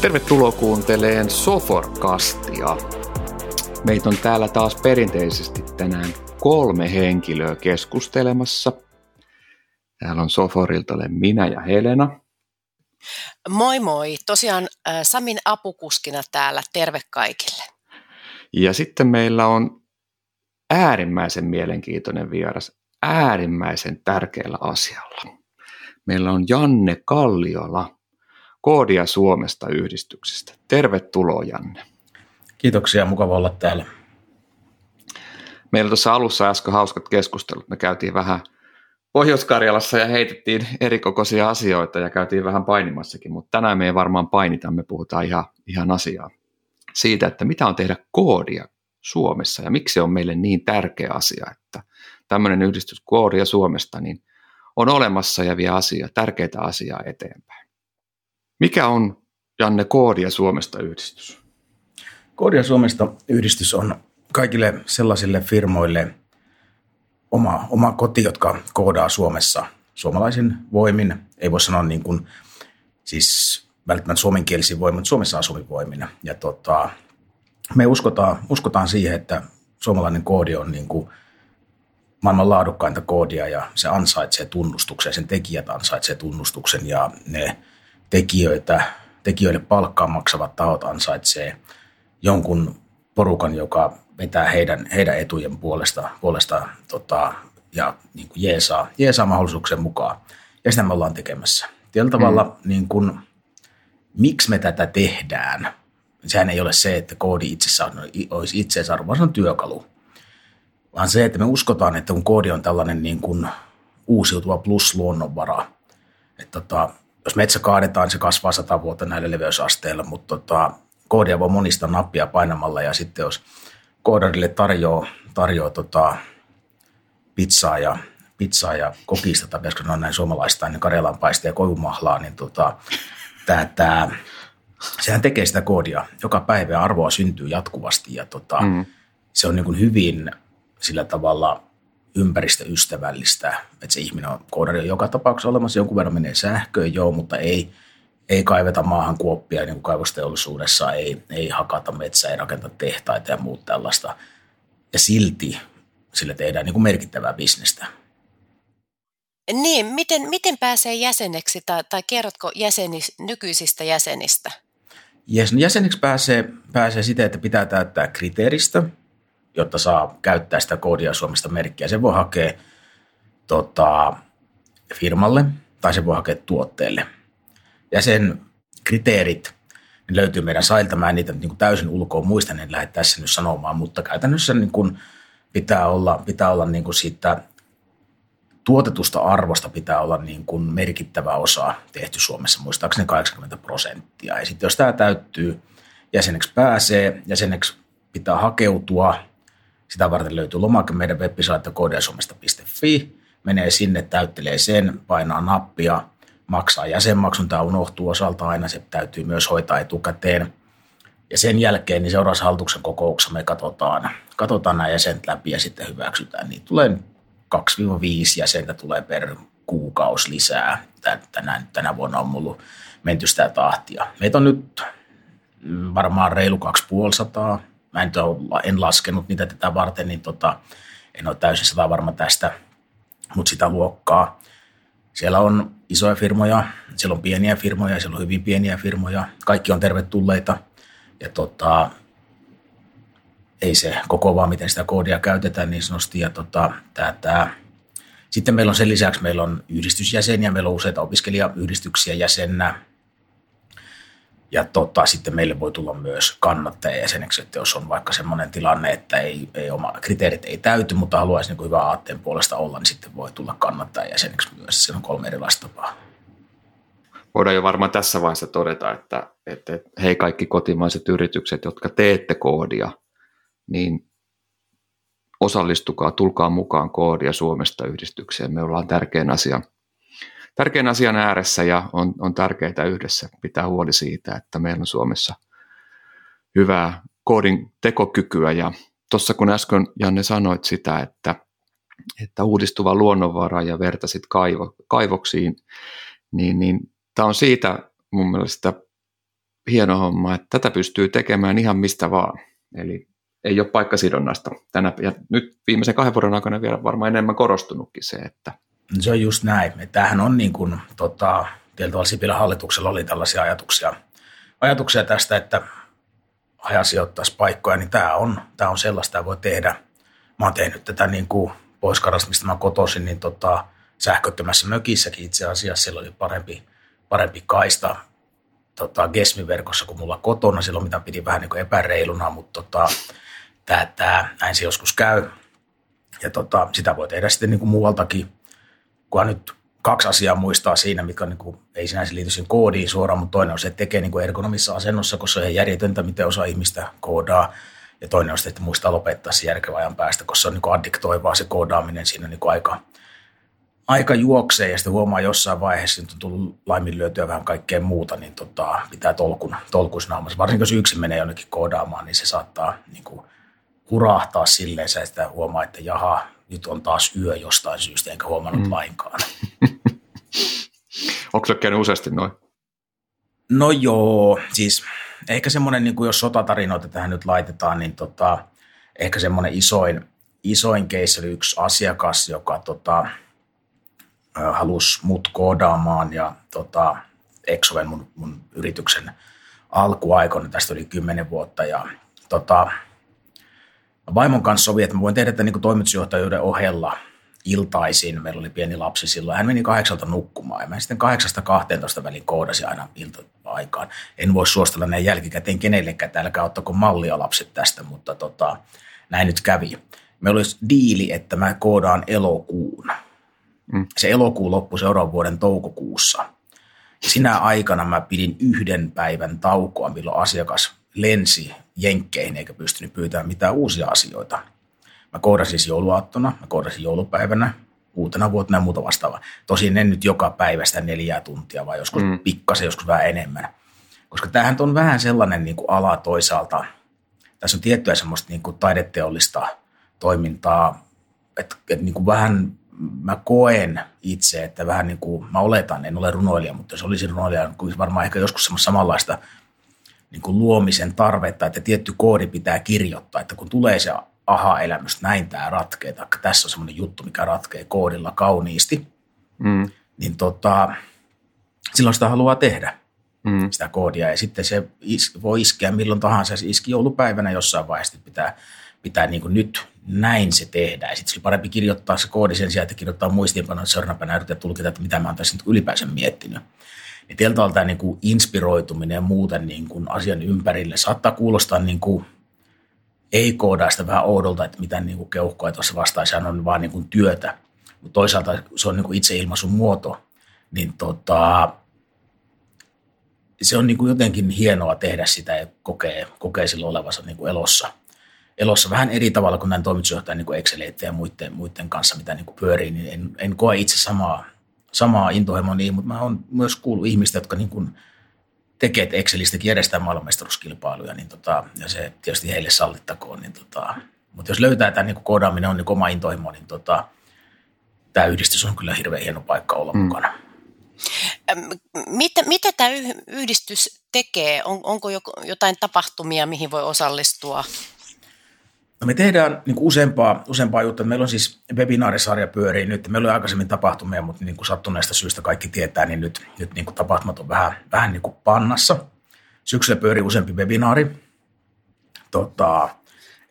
Tervetuloa kuunteleen Soforkastia. Meitä on täällä taas perinteisesti tänään kolme henkilöä keskustelemassa. Täällä on Soforilta olen minä ja Helena. Moi moi, tosiaan äh, Samin apukuskina täällä, terve kaikille. Ja sitten meillä on äärimmäisen mielenkiintoinen vieras äärimmäisen tärkeällä asialla. Meillä on Janne Kalliola Koodia Suomesta yhdistyksestä. Tervetuloa Janne. Kiitoksia, mukava olla täällä. Meillä tuossa alussa äsken hauskat keskustelut. Me käytiin vähän Pohjois-Karjalassa ja heitettiin erikokoisia asioita ja käytiin vähän painimassakin, mutta tänään me ei varmaan painita, me puhutaan ihan, ihan asiaa siitä, että mitä on tehdä koodia Suomessa ja miksi se on meille niin tärkeä asia, että tämmöinen yhdistys koodia Suomesta niin on olemassa ja vie asia, tärkeitä asiaa eteenpäin. Mikä on, Janne, Koodia Suomesta yhdistys? Koodia Suomesta yhdistys on kaikille sellaisille firmoille oma, oma koti, jotka koodaa Suomessa suomalaisin voimin. Ei voi sanoa niin kuin, siis välttämättä suomenkielisin voimin, mutta Suomessa asuvin voimin. Ja tota, me uskotaan, uskotaan siihen, että suomalainen koodi on niin kuin maailman laadukkainta koodia ja se ansaitsee tunnustuksen, sen tekijät ansaitsee tunnustuksen ja ne tekijöitä, tekijöille palkkaa maksavat tahot ansaitsee jonkun porukan, joka vetää heidän, heidän etujen puolesta, puolesta tota, ja niin kuin jeesaa, jeesaa mahdollisuuksien mukaan. Ja sitä me ollaan tekemässä. Tietyllä tavalla, mm. niin kuin, miksi me tätä tehdään, sehän ei ole se, että koodi itsessään olisi itseisarvo, vaan se on työkalu. Vaan se, että me uskotaan, että kun koodi on tällainen niin kuin uusiutuva plus luonnonvara, että tota, jos metsä kaadetaan, se kasvaa sata vuotta näillä leveysasteilla, mutta tota, koodia voi monista nappia painamalla ja sitten jos koodarille tarjoaa, tarjoaa tota, pizzaa ja pizzaa ja kokista, tai pitäisikö sanoa näin suomalaista, niin karjalanpaista ja koivumahlaa, niin tota, tää, tää, sehän tekee sitä koodia. Joka päivä arvoa syntyy jatkuvasti ja tota, mm. se on niin kuin hyvin sillä tavalla ympäristöystävällistä, että se ihminen on koodari on joka tapauksessa olemassa, jonkun verran menee sähköön, joo, mutta ei, ei kaiveta maahan kuoppia niin kuin kaivosteollisuudessa, ei, ei hakata metsää, ei rakenta tehtaita ja muut tällaista. Ja silti sillä tehdään niin kuin merkittävää bisnestä. Niin, miten, miten pääsee jäseneksi tai, tai kerrotko jäsenis, nykyisistä jäsenistä? Yes, no jäseneksi pääsee, pääsee siten, että pitää täyttää kriteeristö, jotta saa käyttää sitä koodia Suomesta merkkiä. Se voi hakea tota, firmalle tai se voi hakea tuotteelle. Ja sen kriteerit niin löytyy meidän sailta. Mä en niitä niin kuin täysin ulkoa muista, niin lähde tässä nyt sanomaan, mutta käytännössä niin kuin pitää olla, pitää olla niin kuin siitä tuotetusta arvosta pitää olla niin kuin merkittävä osa tehty Suomessa, muistaakseni 80 prosenttia. Ja sitten jos tämä täyttyy, jäseneksi pääsee, jäseneksi pitää hakeutua – sitä varten löytyy lomake meidän web-site kodeasomesta.fi. Menee sinne, täyttelee sen, painaa nappia, maksaa jäsenmaksun. Tämä unohtuu osalta aina, se täytyy myös hoitaa etukäteen. Ja sen jälkeen niin seuraavassa hallituksen kokouksessa me katsotaan, katsotaan nämä jäsenet läpi ja sitten hyväksytään. Niin tulee 2-5 jäsentä tulee per kuukausi lisää. Tänä, tänä vuonna on mulla menty sitä tahtia. Meitä on nyt varmaan reilu 2500 mä en, ole, en laskenut niitä tätä varten, niin tota, en ole täysin sata varma tästä, mutta sitä luokkaa. Siellä on isoja firmoja, siellä on pieniä firmoja, siellä on hyvin pieniä firmoja. Kaikki on tervetulleita ja tota, ei se koko vaan, miten sitä koodia käytetään niin sanotusti. Ja tota, tää, tää. Sitten meillä on sen lisäksi meillä on yhdistysjäseniä, meillä on useita opiskelijayhdistyksiä jäsennä, ja tota, sitten meille voi tulla myös kannattajajäseneksi, että jos on vaikka semmoinen tilanne, että ei, ei oma, kriteerit ei täyty, mutta haluaisi niin hyvän aatteen puolesta olla, niin sitten voi tulla kannattajajäseneksi myös. Se on kolme erilaista tapaa. Voidaan jo varmaan tässä vaiheessa todeta, että, että hei kaikki kotimaiset yritykset, jotka teette koodia, niin osallistukaa, tulkaa mukaan koodia Suomesta yhdistykseen. Me ollaan tärkeän asian tärkeän asian ääressä ja on, on tärkeää yhdessä pitää huoli siitä, että meillä on Suomessa hyvää koodin tekokykyä. Ja tuossa kun äsken Janne sanoit sitä, että, että uudistuva luonnonvara ja vertasit kaivo, kaivoksiin, niin, niin tämä on siitä mun mielestä hieno homma, että tätä pystyy tekemään ihan mistä vaan. Eli ei ole paikkasidonnasta. Tänä, ja nyt viimeisen kahden vuoden aikana vielä varmaan enemmän korostunutkin se, että se on just näin. Tämähän on niin kuin, tota, tietyllä Sipilän hallituksella oli tällaisia ajatuksia, ajatuksia tästä, että hajasijoittaisi paikkoja, niin tämä on, tämä on sellaista, että voi tehdä. Mä oon tehnyt tätä niin kuin pois mistä mä kotoisin, niin tota, sähköttömässä mökissäkin itse asiassa. Siellä oli parempi, parempi kaista tota, Gesmi-verkossa kuin mulla kotona silloin, mitä piti vähän niin kuin epäreiluna, mutta tota, tämä, tämä, näin se joskus käy. Ja tota, sitä voi tehdä sitten niin kuin muualtakin, kunhan nyt kaksi asiaa muistaa siinä, mitkä on, niin kuin, ei sinänsä liity siihen koodiin suoraan, mutta toinen on se, että tekee niin kuin ergonomissa asennossa, koska se on järjetöntä, miten osa ihmistä koodaa. Ja toinen on se, että muistaa lopettaa se järkevän ajan päästä, koska se on niin kuin addiktoivaa se koodaaminen siinä niin kuin aika, aika juoksee ja sitten huomaa jossain vaiheessa, että on tullut laiminlyötyä vähän kaikkea muuta, niin tota, pitää tolkun, tolkuisnaamassa. Varsinkin jos yksin menee jonnekin koodaamaan, niin se saattaa niin kuin, hurahtaa silleen, että huomaa, että jaha, nyt on taas yö jostain syystä, enkä huomannut mm. lainkaan. Onko se käynyt useasti noin? No joo, siis ehkä semmoinen, niin kuin jos sotatarinoita tähän nyt laitetaan, niin tota, ehkä semmoinen isoin, isoin case oli yksi asiakas, joka tota, halusi mut koodaamaan ja tota, Exoven mun, mun yrityksen alkuaikoina, tästä oli kymmenen vuotta ja tota, vaimon kanssa sovi, että mä voin tehdä tämän niin toimitusjohtajuuden ohella iltaisin. Meillä oli pieni lapsi silloin. Hän meni kahdeksalta nukkumaan ja mä sitten kahdeksasta 12 välin koodasin aina ilta-aikaan. En voi suostella näin jälkikäteen kenellekään, että älkää ottako mallia lapset tästä, mutta tota, näin nyt kävi. Meillä olisi diili, että mä koodaan elokuun. Mm. Se elokuu loppui seuraavan vuoden toukokuussa. Sinä aikana mä pidin yhden päivän taukoa, milloin asiakas lensi jenkkeihin eikä pystynyt pyytämään mitään uusia asioita. Mä koodasin siis jouluaattona, mä koodasin joulupäivänä, uutena vuotena ja muuta vastaavaa. Tosin en nyt joka päivä sitä neljää tuntia, vaan joskus mm. pikkasen, joskus vähän enemmän. Koska tämähän on vähän sellainen niin kuin ala toisaalta, tässä on tiettyä semmoista niin kuin taideteollista toimintaa, että, että niin kuin vähän mä koen itse, että vähän niin kuin, mä oletan, en ole runoilija, mutta jos olisin runoilija, niin varmaan ehkä joskus semmoista samanlaista – niin kuin luomisen tarvetta, että tietty koodi pitää kirjoittaa, että kun tulee se aha-elämys, näin tämä ratkee, tai tässä on semmoinen juttu, mikä ratkee koodilla kauniisti, mm. niin tota, silloin sitä haluaa tehdä, mm. sitä koodia, ja sitten se is, voi iskeä milloin tahansa, se iski joulupäivänä jossain vaiheessa, että pitää, pitää niin kuin nyt näin se tehdään. Sitten se parempi kirjoittaa se koodi sen sijaan, että kirjoittaa muistiinpanoja, että seuraavana päivänä yrittää tulkita, että mitä mä oon tässä ylipäänsä miettinyt niin tietyllä tämä niin kuin inspiroituminen ja muuten niin kuin asian ympärille saattaa kuulostaa niin kuin ei-koodaista vähän oudolta, että mitä niin kuin keuhkoa tuossa vastaisi, on vaan niin kuin työtä. Mutta toisaalta se on niin kuin itseilmaisun muoto, niin tota, se on niin kuin jotenkin hienoa tehdä sitä ja kokee, kokee silloin olevansa niin kuin elossa. Elossa vähän eri tavalla kuin näin toimitusjohtajan niin Exceleitä ja muiden, muiden kanssa, mitä niin kuin pyörii, niin en, en koe itse samaa, samaa intohimoa niin, mutta mä oon myös kuullut ihmistä, jotka niin kuin tekee, että Excelistäkin järjestää maailmanmestaruuskilpailuja, niin tota, ja se tietysti heille sallittakoon. Niin tota, mutta jos löytää tämän niin koodaaminen on niin oma intohimo, niin tota, tämä yhdistys on kyllä hirveän hieno paikka olla mm. mukana. Mitä, mitä tämä yhdistys tekee? On, onko jotain tapahtumia, mihin voi osallistua? No me tehdään niin kuin useampaa, useampaa juttua. Meillä on siis webinaarisarja pyörii nyt. Meillä oli aikaisemmin tapahtumia, mutta niin kuin sattuneesta syystä kaikki tietää, niin nyt, nyt niin kuin tapahtumat on vähän, vähän niin kuin pannassa. Syksyllä pyörii useampi webinaari. Tota,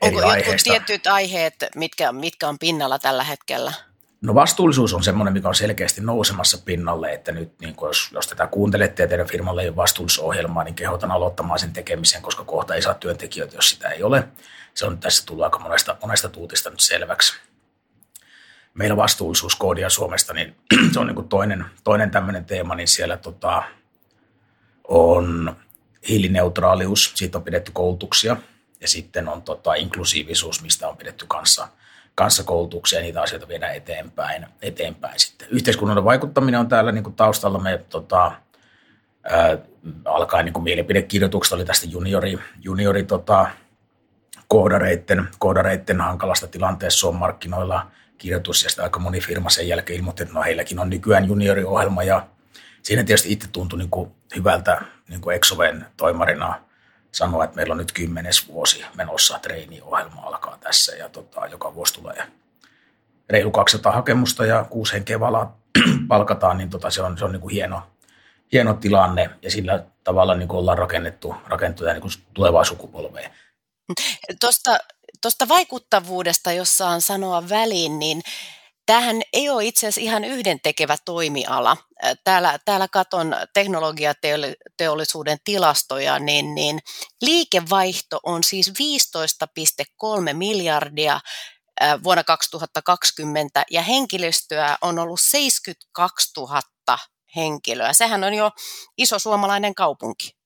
Onko jotkut tietyt aiheet, mitkä, mitkä on pinnalla tällä hetkellä? No vastuullisuus on semmoinen, mikä on selkeästi nousemassa pinnalle, että nyt niin jos, jos tätä kuuntelette ja teidän firmalle ei ole vastuullisuusohjelmaa, niin kehotan aloittamaan sen tekemisen, koska kohta ei saa työntekijöitä, jos sitä ei ole. Se on tässä tullut aika monesta, monesta tuutista nyt selväksi. Meillä vastuullisuuskoodia Suomesta, niin se on niin kuin toinen, toinen tämmöinen teema, niin siellä tota, on hiilineutraalius, siitä on pidetty koulutuksia, ja sitten on tota, inklusiivisuus, mistä on pidetty kanssa – kanssakoulutuksia ja niitä asioita viedään eteenpäin. eteenpäin sitten. Yhteiskunnallinen vaikuttaminen on täällä niin kuin taustalla. Me tota, ää, alkaen niin kuin mielipidekirjoitukset oli tästä juniori, juniori tota, koodareitten, koodareitten hankalasta tilanteessa on markkinoilla kirjoitus, ja sitten aika moni firma sen jälkeen ilmoitti, että no heilläkin on nykyään junioriohjelma, ja siinä tietysti itse tuntui niin kuin hyvältä niin kuin Exoven toimarina sanoa, että meillä on nyt kymmenes vuosi menossa, treeniohjelma alkaa tässä ja tota, joka vuosi tulee reilu 200 hakemusta ja kuusi henkeä vala, palkataan, niin tota, se on, se on niin kuin hieno, hieno tilanne ja sillä tavalla niin kuin ollaan rakennettu, rakennettu niin kuin tulevaa sukupolvea. Tuosta, tuosta vaikuttavuudesta, jos saan sanoa väliin, niin Tämähän ei ole itse asiassa ihan yhdentekevä toimiala. Täällä, täällä katon teknologiateollisuuden tilastoja, niin, niin liikevaihto on siis 15,3 miljardia vuonna 2020 ja henkilöstöä on ollut 72 000 henkilöä. Sehän on jo iso suomalainen kaupunki.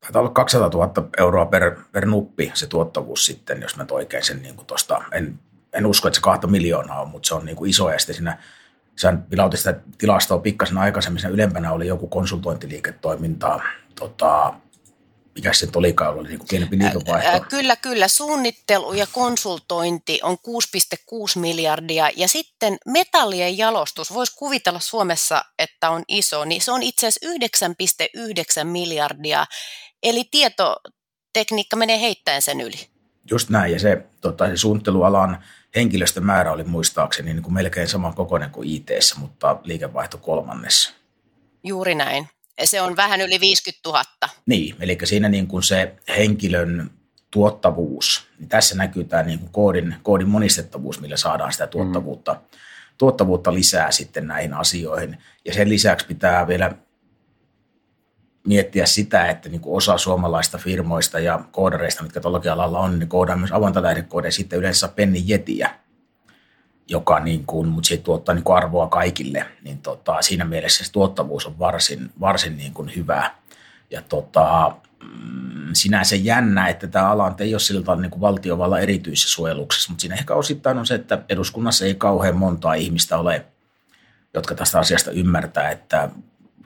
Taitaa olla 200 000 euroa per, per nuppi se tuottavuus sitten, jos mä oikein sen niin tuosta, en en usko, että se kahta miljoonaa on, mutta se on niin kuin iso ja sitten siinä Sehän vilautin sitä tilastoa pikkasen aikaisemmin, siinä ylempänä oli joku konsultointiliiketoiminta, tota, mikä se olikaan, oli niin kuin pienempi liikevaihto. Kyllä, kyllä. Suunnittelu ja konsultointi on 6,6 miljardia ja sitten metallien jalostus, voisi kuvitella Suomessa, että on iso, niin se on itse asiassa 9,9 miljardia. Eli tietotekniikka menee heittäen sen yli. Just näin, ja se, tota, se suunnittelualan henkilöstömäärä oli muistaakseni niin kuin melkein saman kokoinen kuin it mutta liikevaihto kolmannessa. Juuri näin. Se on vähän yli 50 000. Niin, eli siinä niin kuin se henkilön tuottavuus, niin tässä näkyy tämä niin kuin koodin, koodin monistettavuus, millä saadaan sitä tuottavuutta, mm. tuottavuutta lisää sitten näihin asioihin. Ja sen lisäksi pitää vielä miettiä sitä, että niin kuin osa suomalaista firmoista ja koodareista, mitkä tuollakin alalla on, niin koodaa myös avointalähdekoodeja sitten yleensä penni jetiä, joka niin kuin, mutta se tuottaa niin kuin arvoa kaikille, niin tota, siinä mielessä se tuottavuus on varsin, varsin niin kuin hyvä. Ja tota, mm, sinänsä jännä, että tämä ala ei ole tavalla niin kuin valtiovallan erityisessä suojeluksessa, mutta siinä ehkä osittain on se, että eduskunnassa ei kauhean montaa ihmistä ole, jotka tästä asiasta ymmärtää, että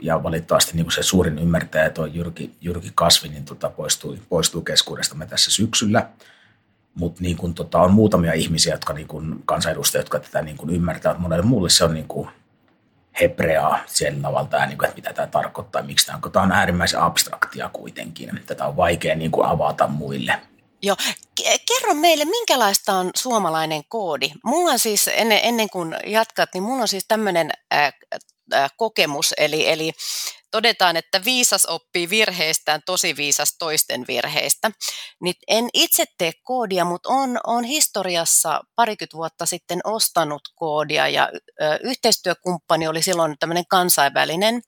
ja valitettavasti niin kuin se suurin ymmärtäjä, tuo Jyrki, Jyrki Kasvi, niin tota, poistui, poistui keskuudestamme tässä syksyllä. Mutta niin kuin, tota, on muutamia ihmisiä, jotka niin kuin, kansanedustajia, jotka tätä niin kuin, ymmärtävät. Monelle muulle se on niin kuin, hebreaa sen tavalla, niin kuin, että mitä tämä tarkoittaa, miksi tämä on. Tämä on äärimmäisen abstraktia kuitenkin. Tätä on vaikea niin kuin, avata muille. Joo. Kerro meille, minkälaista on suomalainen koodi? Mulla on siis, ennen, ennen kuin jatkat, niin mulla on siis tämmöinen äh, kokemus, eli, eli todetaan, että viisas oppii virheistään, tosi viisas toisten virheistä. Niin en itse tee koodia, mutta on, on historiassa parikymmentä vuotta sitten ostanut koodia ja ö, yhteistyökumppani oli silloin tämmöinen kansainvälinen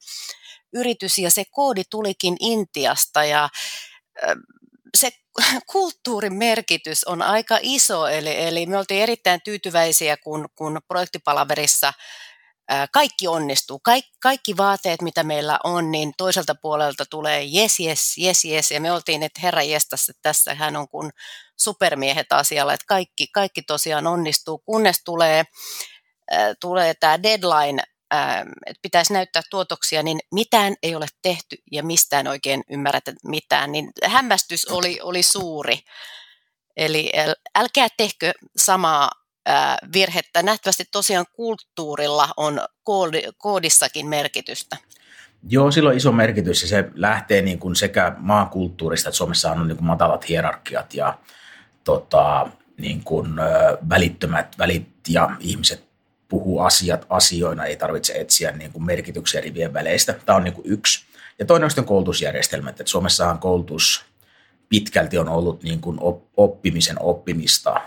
yritys ja se koodi tulikin Intiasta ja ö, se kulttuurin merkitys on aika iso, eli, eli me oltiin erittäin tyytyväisiä, kun, kun projektipalaverissa – kaikki onnistuu. Kaik, kaikki vaateet, mitä meillä on, niin toiselta puolelta tulee yes, yes, yes, yes. Ja me oltiin, että herra jestas, että tässä hän on kuin supermiehet asialla, että kaikki, kaikki tosiaan onnistuu, kunnes tulee, äh, tulee tämä deadline, äh, että pitäisi näyttää tuotoksia, niin mitään ei ole tehty ja mistään oikein ymmärretä mitään, niin hämmästys oli, oli suuri. Eli älkää tehkö samaa virhettä. Nähtävästi tosiaan kulttuurilla on koodissakin merkitystä. Joo, sillä on iso merkitys ja se lähtee niin kuin sekä maakulttuurista, että Suomessa on niin kuin matalat hierarkiat ja tota, niin kuin, välittömät välit ja ihmiset puhuu asiat asioina, ei tarvitse etsiä niin kuin merkityksiä rivien väleistä. Tämä on niin kuin yksi. Ja toinen on sitten koulutusjärjestelmät, että Suomessahan koulutus pitkälti on ollut niin kuin oppimisen oppimista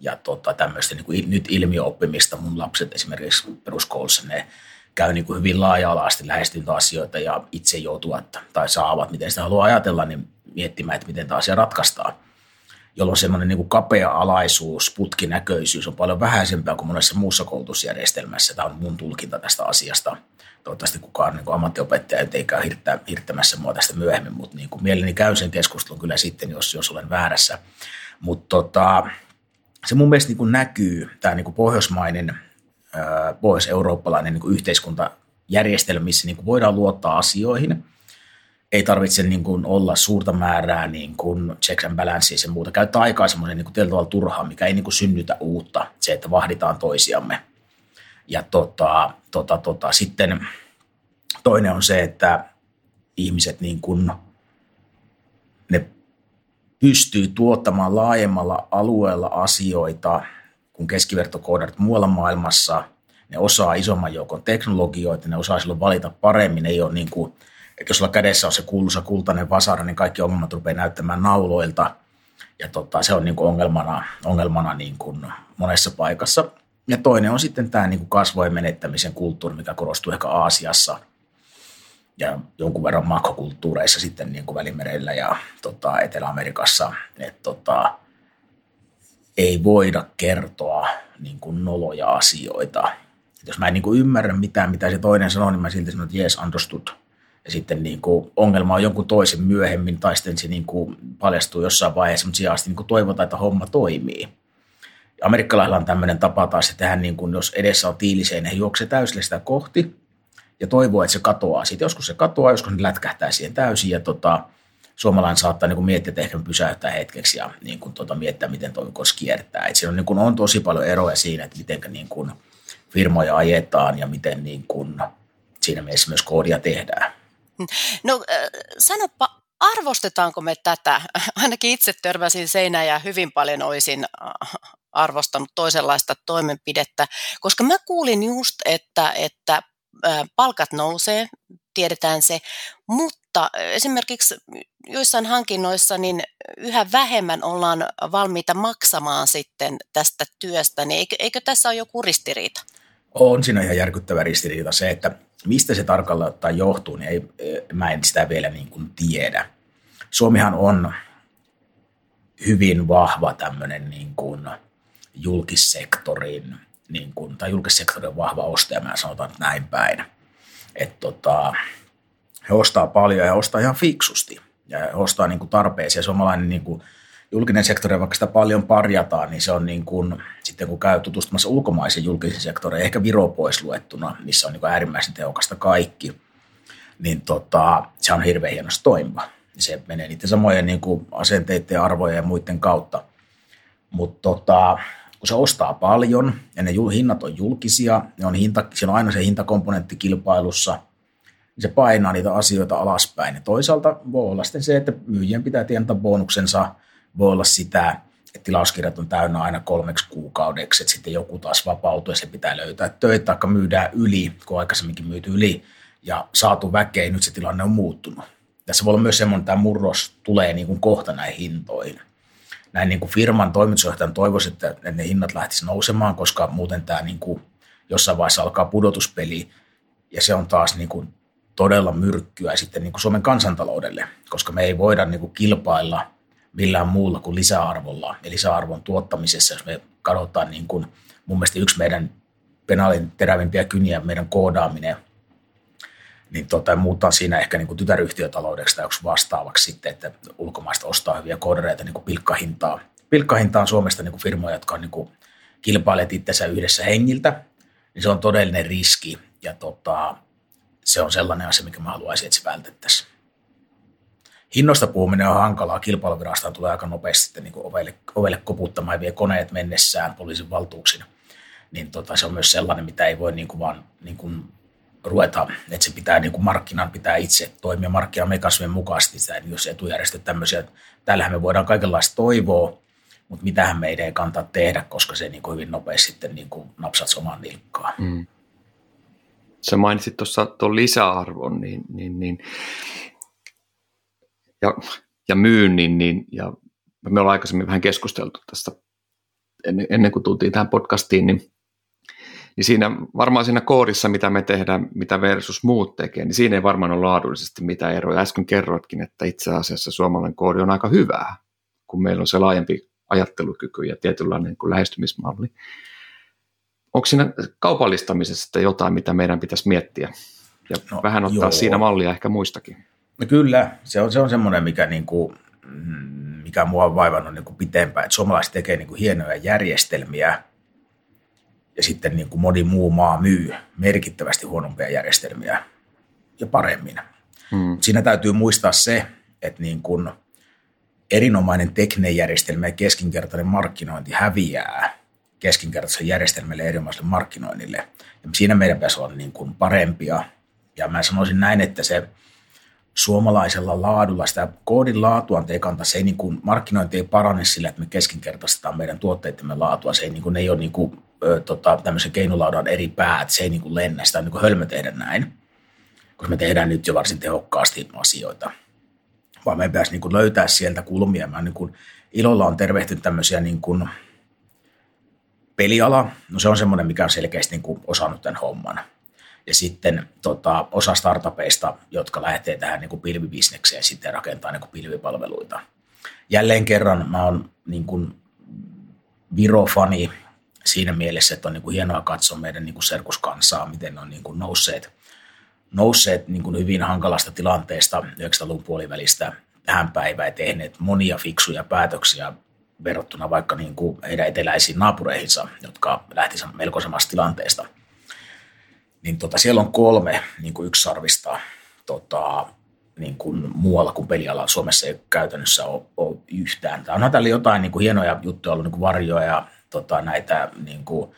ja tota, tämmöistä niin kuin nyt ilmiöoppimista. Mun lapset esimerkiksi peruskoulussa, ne käy niin kuin hyvin laaja-alaisesti lähestyntäasioita ja itse joutuvat tai saavat, miten sitä haluaa ajatella, niin miettimään, että miten tämä asia ratkaistaan. Jolloin semmoinen niin kapea-alaisuus, putkinäköisyys on paljon vähäisempää kuin monessa muussa koulutusjärjestelmässä. Tämä on mun tulkinta tästä asiasta. Toivottavasti kukaan niin kuin ammattiopettaja ei käy hirttä, hirttämässä mua tästä myöhemmin, mutta niin kuin mielelläni käyn sen keskustelun kyllä sitten, jos, jos olen väärässä. Mutta tota, se mun mielestä niin kuin näkyy, tämä niin kuin pohjoismainen, pohjois-eurooppalainen niin kuin yhteiskuntajärjestelmä, missä niin kuin voidaan luottaa asioihin. Ei tarvitse niin kuin olla suurta määrää niin kuin checks and balances ja muuta. Käyttää aikaa semmoisen niin tietyllä turhaa, mikä ei niin kuin synnytä uutta. Se, että vahditaan toisiamme. Ja tota, tota, tota, sitten Toinen on se, että ihmiset niin kuin, pystyy tuottamaan laajemmalla alueella asioita kuin keskivertokoodarit muualla maailmassa. Ne osaa isomman joukon teknologioita, ne osaa silloin valita paremmin. Ne ei ole niin kuin, että jos sulla kädessä on se kuuluisa kultainen vasara, niin kaikki ongelmat rupeaa näyttämään nauloilta. Ja tota, se on niin kuin ongelmana, ongelmana niin kuin monessa paikassa. Ja toinen on sitten tämä niin kuin kasvojen menettämisen kulttuuri, mikä korostuu ehkä Aasiassa ja jonkun verran makkokulttuureissa sitten niin kuin Välimerellä ja tota, Etelä-Amerikassa. Että tota, ei voida kertoa niin kuin noloja asioita. Et jos mä en niin kuin ymmärrä mitään, mitä se toinen sanoo, niin mä silti sanon, että yes, understood – ja sitten niin kuin ongelma on jonkun toisen myöhemmin tai sitten se niin kuin paljastuu jossain vaiheessa, mutta sijaan niin kuin toivotaan, että homma toimii. Amerikkalaisilla on tämmöinen tapa taas, että hän niin kuin, jos edessä on tiiliseen, he juoksee täysille sitä kohti ja toivoo, että se katoaa. Sitten joskus se katoaa, joskus ne lätkähtää siihen täysin ja tota, suomalainen saattaa niin kuin miettiä, että ehkä pysäyttää hetkeksi ja niin kuin, tota, miettiä, miten tuo kiertää. Et siinä on, niin kuin, on tosi paljon eroja siinä, että miten niin kuin, firmoja ajetaan ja miten niin kuin, siinä mielessä myös koodia tehdään. No sanoppa, arvostetaanko me tätä? Ainakin itse törmäsin seinään ja hyvin paljon olisin arvostanut toisenlaista toimenpidettä, koska mä kuulin just, että, että palkat nousee, tiedetään se, mutta esimerkiksi joissain hankinnoissa niin yhä vähemmän ollaan valmiita maksamaan sitten tästä työstä, niin eikö, eikö tässä ole joku ristiriita? On siinä ihan järkyttävä ristiriita se, että mistä se tarkalleen ottaa johtuu, niin ei, mä en sitä vielä niin kuin tiedä. Suomihan on hyvin vahva tämmöinen niin kuin julkissektorin, niin kuin, tai julkissektorin vahva ostaja, mä sanotaan näin päin. Että tota, he ostaa paljon ja ostaa ihan fiksusti ja he ostaa niin kuin tarpeeseen. Suomalainen niin kuin, julkinen sektori, vaikka sitä paljon parjataan, niin se on niin kuin, sitten kun käy tutustumassa ulkomaisen julkisen sektorin, ehkä Viro pois luettuna, missä on niin kuin äärimmäisen tehokasta kaikki, niin tota, se on hirveän hienosti toimiva. Se menee niiden samojen niin kuin asenteiden, arvojen ja muiden kautta. Mutta tota, kun se ostaa paljon ja ne hinnat on julkisia, ne on hinta, siinä on aina se hintakomponentti kilpailussa, niin se painaa niitä asioita alaspäin. Ja toisaalta voi olla sitten se, että myyjien pitää tienata bonuksensa – voi olla sitä, että tilauskirjat on täynnä aina kolmeksi kuukaudeksi, että sitten joku taas vapautuu ja se pitää löytää töitä, taikka myydään yli, kun aikaisemminkin myyty yli ja saatu väkeä, nyt se tilanne on muuttunut. Tässä voi olla myös semmoinen, että tämä murros tulee niin kuin kohta näihin hintoihin. Näin niin kuin firman toimitusjohtajan toivoisi, että ne hinnat lähtisivät nousemaan, koska muuten tämä niin kuin jossain vaiheessa alkaa pudotuspeli ja se on taas niin kuin todella myrkkyä sitten niin kuin Suomen kansantaloudelle, koska me ei voida niin kuin kilpailla – millään muulla kuin lisäarvolla. Ja lisäarvon tuottamisessa, jos me katsotaan niin kuin mun mielestä yksi meidän penaalin terävimpiä kyniä, meidän koodaaminen, niin tota, muuttaa siinä ehkä niin kuin tytäryhtiötaloudeksi tai vastaavaksi sitten, että ulkomaista ostaa hyviä koodareita niin kuin pilkkahintaa. Pilkkahinta on Suomesta niin kuin firmoja, jotka on niin kuin kilpailet itsensä yhdessä hengiltä, niin se on todellinen riski ja tota, se on sellainen asia, mikä mä haluaisin, että se vältettäisiin hinnoista puhuminen on hankalaa. Kilpailuvirastaan tulee aika nopeasti sitten niin ovelle, ovelle koputtamaan ja vie koneet mennessään poliisin valtuuksin. Niin tota, se on myös sellainen, mitä ei voi niin kuin vaan niin kuin ruveta, että se pitää niin kuin markkinan pitää itse toimia markkinamekanismien mukaisesti, sitä, jos etujärjestöt tämmöisiä, täällähän me voidaan kaikenlaista toivoa, mutta mitähän meidän ei kannata tehdä, koska se niin kuin hyvin nopeasti sitten niin kuin napsat omaan nilkkaan. Mm. Sä mainitsit tuossa tuon lisäarvon, niin, niin, niin ja, ja myynnin, niin, ja me ollaan aikaisemmin vähän keskusteltu tästä ennen, ennen kuin tultiin tähän podcastiin, niin, niin siinä varmaan siinä koodissa, mitä me tehdään, mitä versus muut tekee, niin siinä ei varmaan ole laadullisesti mitään eroja. Äsken kerroitkin, että itse asiassa suomalainen koodi on aika hyvää, kun meillä on se laajempi ajattelukyky ja tietynlainen niin kuin lähestymismalli. Onko siinä kaupallistamisessa jotain, mitä meidän pitäisi miettiä ja no, vähän ottaa joo. siinä mallia ehkä muistakin? No kyllä, se on, se on semmoinen, mikä, niin kuin, mm, mikä mua on vaivannut niin kuin pitempään, että suomalaiset tekee niin kuin hienoja järjestelmiä ja sitten niin kuin moni muu maa myy merkittävästi huonompia järjestelmiä ja paremmin. Hmm. Siinä täytyy muistaa se, että niin kuin erinomainen tekninen järjestelmä ja keskinkertainen markkinointi häviää keskinkertaisen järjestelmälle ja erinomaiselle markkinoinnille. Ja siinä meidän pitäisi olla niin kuin parempia Ja mä sanoisin näin, että se suomalaisella laadulla, sitä koodin laatua ei kanta, se ei niin kuin, markkinointi ei parane sillä, että me keskinkertaistetaan meidän tuotteittemme laatua, se ei, niin kuin, ne ei ole niin kuin, ö, tota, tämmöisen keinolaudan eri päät, se ei niin kuin lennä, sitä on niin kuin hölmö tehdä näin, koska me tehdään nyt jo varsin tehokkaasti asioita, vaan meidän pitäisi niin kuin löytää sieltä kulmia. Mä niin kuin, ilolla on tervehtynyt tämmöisiä niin kuin, peliala, no se on semmoinen, mikä on selkeästi niin kuin osannut tämän homman ja sitten tota, osa startupeista, jotka lähtee tähän niin kuin pilvibisnekseen sitten rakentaa niin kuin pilvipalveluita. Jälleen kerran mä oon niin kuin Viro-fani siinä mielessä, että on niin kuin hienoa katsoa meidän niin kuin serkuskansaa, miten ne on niin kuin nousseet, nousseet niin kuin hyvin hankalasta tilanteesta 90-luvun puolivälistä tähän päivään tehneet monia fiksuja päätöksiä verrattuna vaikka niin kuin heidän eteläisiin naapureihinsa, jotka lähtisivät melko samasta tilanteesta – niin tota, siellä on kolme niin kuin sarvista tota, niin kuin muualla kuin pelialalla Suomessa ei käytännössä ole, ole yhtään. Tämä on täällä jotain niin kuin hienoja juttuja ollut, niin kuin varjoja ja tota, näitä niin kuin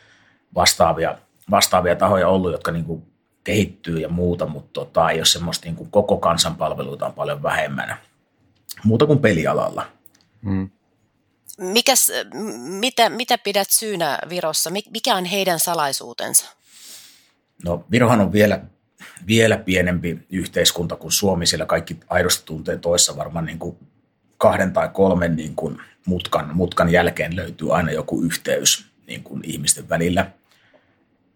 vastaavia, vastaavia tahoja ollut, jotka niin kuin kehittyy ja muuta, mutta tota, ei ole semmoista niin kuin koko kansanpalveluita on paljon vähemmän. Muuta kuin pelialalla. Hmm. Mikäs, mitä, mitä pidät syynä Virossa? Mikä on heidän salaisuutensa? No Virohan on vielä, vielä pienempi yhteiskunta kuin Suomi, siellä kaikki aidosti tuntee toissa varmaan niin kuin kahden tai kolmen niin kuin mutkan, mutkan jälkeen löytyy aina joku yhteys niin kuin ihmisten välillä.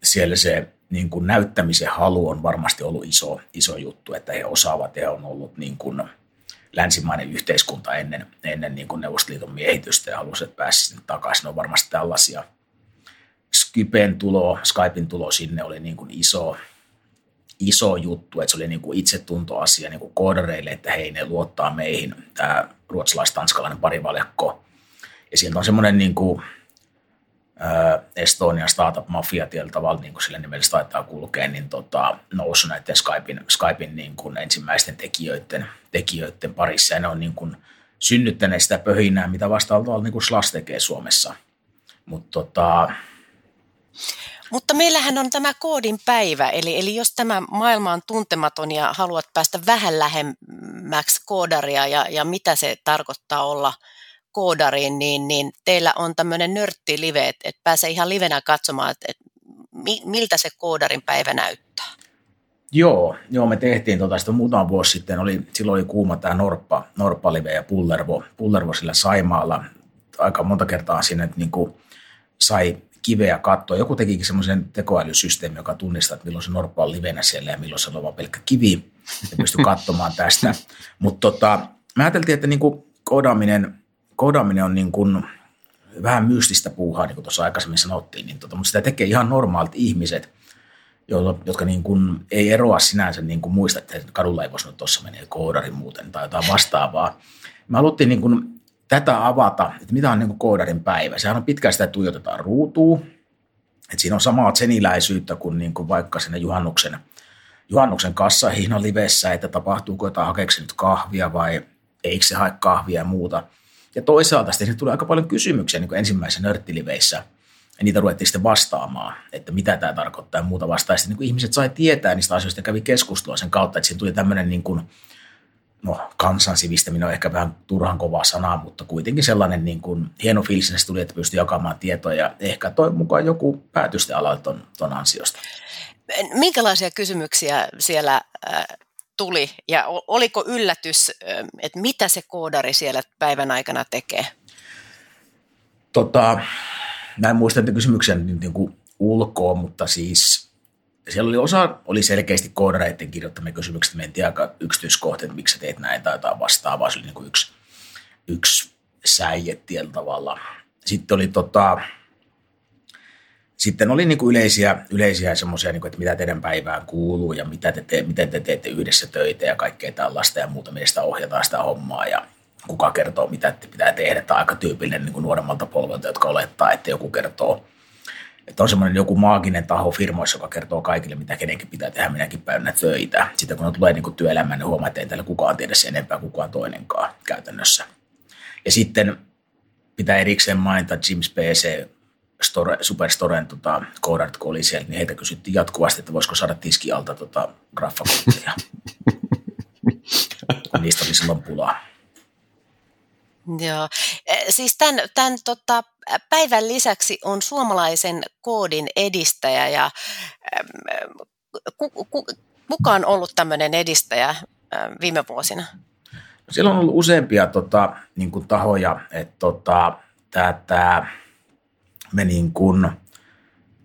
Siellä se niin kuin näyttämisen halu on varmasti ollut iso, iso juttu, että he osaavat ja on ollut niin kuin länsimainen yhteiskunta ennen, ennen niin kuin Neuvostoliiton miehitystä ja halusivat päästä sinne takaisin. Ne on varmasti tällaisia – Skypen tulo, Skypein tulo sinne oli niin kuin iso, iso juttu, että se oli niin kuin itsetuntoasia niin kuin koodareille, että hei ne luottaa meihin, tämä ruotsalais-tanskalainen parivaljakko. Ja sieltä on semmoinen niin kuin, äh, Estonian startup mafia tietyllä tavalla, niin kuin sillä nimellä taitaa kulkea, niin tota, noussut näiden Skypein, Skypein niin kuin ensimmäisten tekijöiden, tekijöiden parissa. Ja ne on niin kuin synnyttäneet sitä pöhinää, mitä vastaavalla niin kuin Slash tekee Suomessa. Mutta tota, mutta meillähän on tämä koodin päivä, eli, eli jos tämä maailma on tuntematon ja haluat päästä vähän lähemmäksi koodaria ja, ja mitä se tarkoittaa olla koodariin, niin, niin teillä on tämmöinen nörttilive, että, että pääsee ihan livenä katsomaan, että, että miltä se koodarin päivä näyttää. Joo, joo me tehtiin tota, sitä muutama vuosi sitten, oli, silloin oli kuuma tämä Norppa, Norppa-live ja Pullervo, Pullervo sillä Saimaalla. Aika monta kertaa sinne niin kuin sai kiveä katsoa. Joku tekikin semmoisen tekoälysysteemi, joka tunnistaa, että milloin se norppa on livenä siellä ja milloin se on vain pelkkä kivi. Ja pystyy katsomaan tästä. Mutta tota, mä ajattelin, että niin kuin koodaaminen, koodaaminen on niin kuin vähän mystistä puuhaa, niin kuin tuossa aikaisemmin sanottiin, niin tota, mutta sitä tekee ihan normaalit ihmiset, jotka niin kuin ei eroa sinänsä niin kuin muista, että kadulla ei voisi tuossa menee koodari muuten tai jotain vastaavaa. Me haluttiin niin kuin tätä avata, että mitä on niin kuin koodarin päivä. Sehän on pitkään sitä, tuijotetaan ruutuun, että siinä on samaa seniläisyyttä kuin, niin kuin vaikka sinne juhannuksen, juhannuksen kassahihna livessä, että tapahtuuko jotain, hakeeko nyt kahvia vai eikö se hae kahvia ja muuta. Ja toisaalta sitten tulee aika paljon kysymyksiä niin kuin ensimmäisessä nörttiliveissä, ja niitä ruvettiin sitten vastaamaan, että mitä tämä tarkoittaa ja muuta vastaan. Ja sitten niin ihmiset sai tietää niistä asioista ja kävi keskustelua sen kautta, että siinä tuli tämmöinen niin kuin no kansan sivistäminen on ehkä vähän turhan kova sana, mutta kuitenkin sellainen niin kuin hieno fiilis tuli, että pystyi jakamaan tietoa ja ehkä toi mukaan joku päätysten ala ton, ton ansiosta. Minkälaisia kysymyksiä siellä äh, tuli ja oliko yllätys, äh, että mitä se koodari siellä päivän aikana tekee? Tota, mä en muista että kysymyksen niin, niin kuin ulkoa, mutta siis siellä oli osa oli selkeästi koodareiden kirjoittamia kysymyksiä, että mentiin aika yksityiskohtia, että miksi sä teet näin tai jotain vastaavaa. Se oli niin kuin yksi, yksi säije tietyllä tavalla. Sitten oli tota, sitten oli niin kuin yleisiä, yleisiä semmoisia, niin että mitä teidän päivään kuuluu ja mitä te te, miten te teette yhdessä töitä ja kaikkea tällaista ja muuta, mistä ohjataan sitä hommaa ja kuka kertoo, mitä te pitää tehdä. Tämä on aika tyypillinen niin kuin nuoremmalta polvelta, jotka olettaa, että joku kertoo – että on semmoinen joku maaginen taho firmoissa, joka kertoo kaikille, mitä kenenkin pitää tehdä minäkin päivänä töitä. Sitten kun ne tulee niin työelämään, niin huomaa, että ei täällä kukaan tiedä sen enempää kuin kukaan toinenkaan käytännössä. Ja sitten pitää erikseen mainita Jim PC, Store, Superstoren tota, koodarit, kun oli siellä, niin heitä kysyttiin jatkuvasti, että voisiko saada tiski alta tota, graffakontteja. Niistä oli silloin pulaa. Joo. Siis tämän, tämän tota, päivän lisäksi on suomalaisen koodin edistäjä ja ku, ku, kuka on ollut tämmöinen edistäjä viime vuosina? Siellä on ollut useampia tota, niin kuin tahoja, että tota, tämä me niin kuin,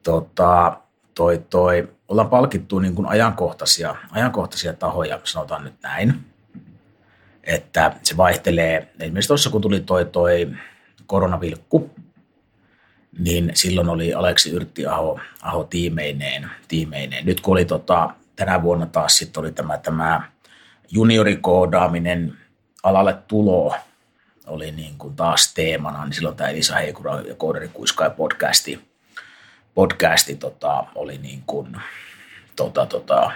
tota, toi, toi, ollaan palkittu niin kuin ajankohtaisia, ajankohtaisia tahoja, sanotaan nyt näin, että se vaihtelee. Esimerkiksi tuossa kun tuli toi, toi koronavilkku, niin silloin oli Aleksi Yrttiaho Aho tiimeineen, tiimeineen. Nyt kun oli tota, tänä vuonna taas sitten oli tämä, tämä juniorikoodaaminen alalle tulo oli niin kuin taas teemana, niin silloin tämä Elisa Heikura ja Koodari Kuiska ja podcasti, podcasti tota, oli niin kuin, tota, tota,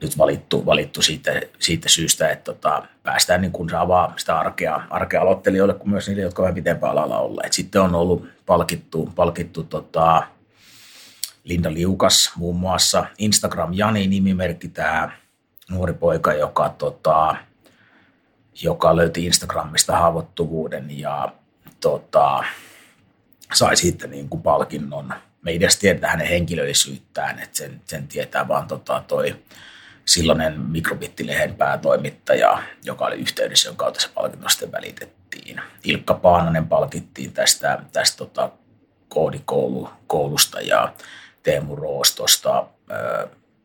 nyt valittu, valittu siitä, siitä syystä, että tota, päästään niin kuin avaa sitä arkea, arkea aloittelijoille kuin myös niille, jotka ovat pitempään alalla olleet. Sitten on ollut palkittu, palkittu tota, Linda Liukas muun muassa, Instagram Jani nimimerkki tämä nuori poika, joka, tota, joka löyti Instagramista haavoittuvuuden ja tota, sai siitä niin kuin palkinnon. Me ei edes tiedetä hänen henkilöllisyyttään, että sen, sen tietää vaan tota, toi silloinen mikrobittilehen päätoimittaja, joka oli yhteydessä, jonka kautta se palkinto sitten välitettiin. Ilkka Paananen palkittiin tästä, tästä tota, koodikoulusta ja Teemu Roos tuosta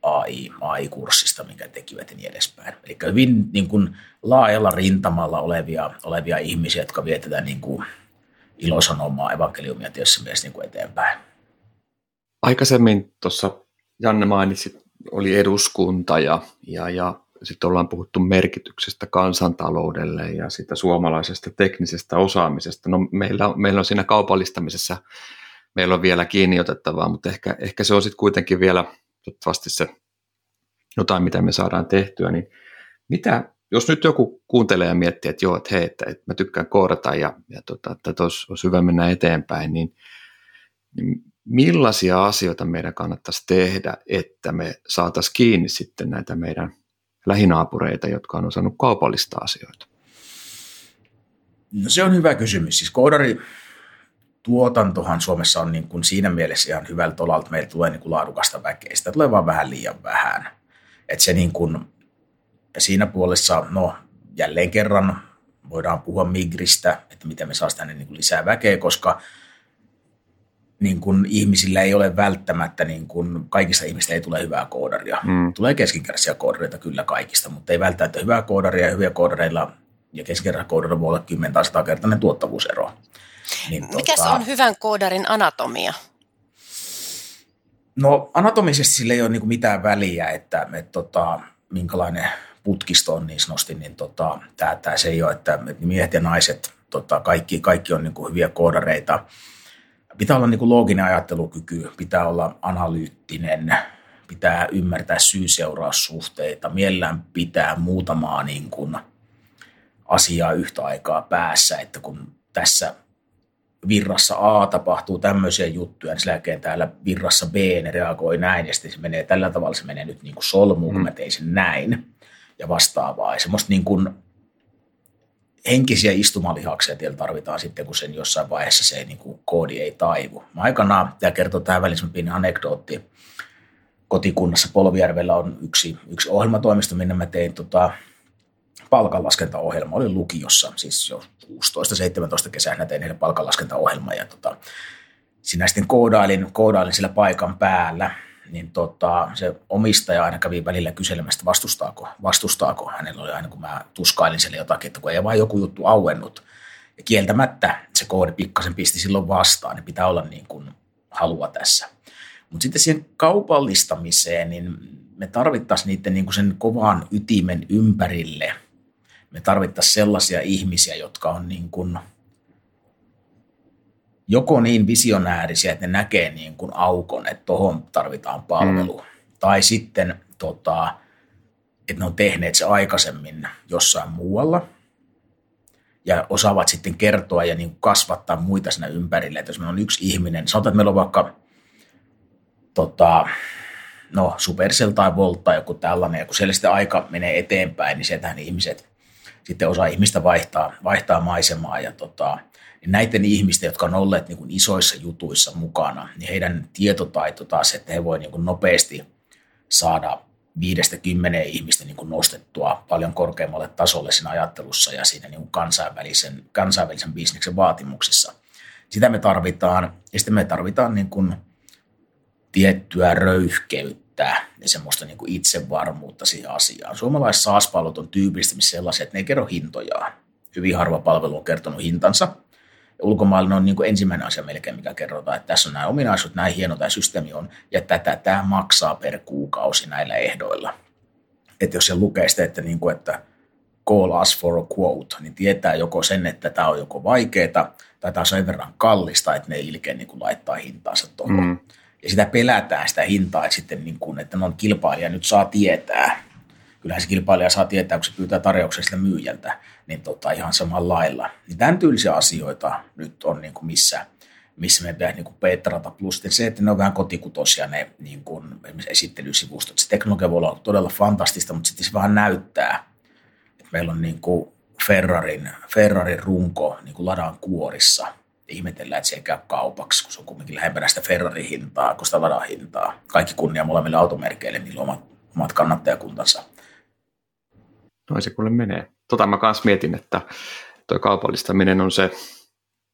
AI, AI-kurssista, minkä tekivät ja niin edespäin. Eli hyvin niin kuin, laajalla rintamalla olevia, olevia ihmisiä, jotka vietetään niin kuin, ilosanomaa evankeliumia tietysti myös niin kuin eteenpäin. Aikaisemmin tuossa Janne mainitsit oli eduskunta ja, ja, ja sitten ollaan puhuttu merkityksestä kansantaloudelle ja sitä suomalaisesta teknisestä osaamisesta. No meillä, on, meillä on siinä kaupallistamisessa, meillä on vielä kiinni otettavaa, mutta ehkä, ehkä se on sitten kuitenkin vielä toivottavasti se jotain, mitä me saadaan tehtyä, niin mitä, jos nyt joku kuuntelee ja miettii, että joo, että hei, että, että mä tykkään koodata ja, ja tota, että olisi, hyvä mennä eteenpäin, niin, niin millaisia asioita meidän kannattaisi tehdä, että me saataisiin kiinni sitten näitä meidän lähinaapureita, jotka on osannut kaupallista asioita? No se on hyvä kysymys. Siis koodari tuotantohan Suomessa on niin kuin siinä mielessä ihan hyvällä tolalla, että meillä tulee niin kuin laadukasta väkeä. Sitä tulee vaan vähän liian vähän. Että se niin kuin, siinä puolessa, no jälleen kerran voidaan puhua migristä, että miten me saadaan tänne niin kuin lisää väkeä, koska niin kuin ihmisillä ei ole välttämättä, niin kuin, kaikista ihmistä ei tule hyvää koodaria. Mm. Tulee keskinkertaisia koodareita kyllä kaikista, mutta ei välttämättä hyvää koodaria ja hyviä koodareilla ja keskinkertaisilla koodarilla voi olla 10 tai 100 kertainen tuottavuusero. Niin, Mikä tota, on hyvän koodarin anatomia? No anatomisesti sillä ei ole niin mitään väliä, että, että tota, minkälainen putkisto on niin sanotusti, niin tota, tämä, tämä se ei ole, että miehet ja naiset, tota, kaikki, kaikki on niin kuin hyviä koodareita – pitää olla niin kuin looginen ajattelukyky, pitää olla analyyttinen, pitää ymmärtää syy-seuraussuhteita, mielellään pitää muutamaa niin kuin asiaa yhtä aikaa päässä, että kun tässä virrassa A tapahtuu tämmöisiä juttuja, niin sen jälkeen täällä virrassa B ne reagoi näin, ja sitten se menee tällä tavalla, se menee nyt niin kuin solmuun, kun mm. mä tein sen näin, ja vastaavaa. Ja semmoista niin kuin henkisiä istumalihaksia teillä tarvitaan sitten, kun sen jossain vaiheessa se niin kuin, koodi ei taivu. Mä aikanaan, tämä kertoo tähän pieni anekdootti, kotikunnassa Polvijärvellä on yksi, yksi ohjelmatoimisto, minne mä tein tota, palkanlaskentaohjelma. Olin lukiossa, siis jo 16-17 kesänä tein heille palkanlaskentaohjelma ja tota, sinä sitten koodailin, koodailin sillä paikan päällä – niin tota, se omistaja aina kävi välillä kyselemästä, vastustaako, vastustaako. Hänellä oli aina, kun mä tuskailin siellä jotakin, että kun ei vaan joku juttu auennut. Ja kieltämättä se koodi pikkasen pisti silloin vastaan, niin pitää olla niin kuin halua tässä. Mutta sitten siihen kaupallistamiseen, niin me tarvittaisiin niiden niin kuin sen kovan ytimen ympärille. Me tarvittaisiin sellaisia ihmisiä, jotka on niin kuin – joko niin visionäärisiä, että ne näkee niin kuin aukon, että tuohon tarvitaan palvelu, mm. tai sitten tota, että ne on tehneet se aikaisemmin jossain muualla, ja osaavat sitten kertoa ja niin kuin kasvattaa muita siinä ympärille. Että jos meillä on yksi ihminen, sanotaan, että meillä on vaikka tota, no, Supercell tai Volt tai joku tällainen, ja kun siellä sitten aika menee eteenpäin, niin sieltähän ihmiset, sitten osa ihmistä vaihtaa, vaihtaa maisemaa, ja tota, niin näiden ihmisten, jotka on olleet niin kuin isoissa jutuissa mukana, niin heidän tietotaito taas, että he voivat niin nopeasti saada viidestä kymmeneen ihmistä niin kuin nostettua paljon korkeammalle tasolle siinä ajattelussa ja siinä niin kuin kansainvälisen, kansainvälisen bisneksen vaatimuksissa. Sitä me tarvitaan, ja sitten me tarvitaan niin kuin tiettyä röyhkeyttä ja semmoista niin kuin itsevarmuutta siihen asiaan. Suomalaiset SaaS-palvelut on tyypillisesti sellaisia, että ne ei kerro hintojaan. Hyvin harva palvelu on kertonut hintansa. Ulkomailla on niin kuin ensimmäinen asia melkein, mikä kerrotaan, että tässä on nämä ominaisuudet, näin hieno tämä systeemi on, ja tätä tämä maksaa per kuukausi näillä ehdoilla. Että jos se lukee sitä, että, niin kuin, että call us for a quote, niin tietää joko sen, että tämä on joko vaikeaa, tai tämä on sen verran kallista, että ne ei ilkeä niin kuin laittaa hintaansa tuohon. Mm. Ja sitä pelätään sitä hintaa, että, sitten niin kuin, että non kilpailija nyt saa tietää, kyllähän se kilpailija saa tietää, kun se pyytää tarjouksen sitä myyjältä, niin tota, ihan samalla lailla. Niin tämän tyylisiä asioita nyt on niin kuin missä, missä me pitää niin kuin petrata. Plus se, että ne on vähän kotikutosia ne niin kuin, esittelysivustot. Se teknologia voi olla todella fantastista, mutta sitten se vähän näyttää, että meillä on niin kuin Ferrarin, Ferrarin runko niin kuin ladan kuorissa – ihmetellään, että se ei käy kaupaksi, kun se on kuitenkin lähempänä sitä Ferrari-hintaa kuin sitä Ladan hintaa. Kaikki kunnia molemmille automerkeille, niillä on omat, omat kannattajakuntansa. Noin se kuule menee. Tota mä kanssa mietin, että tuo kaupallistaminen on se,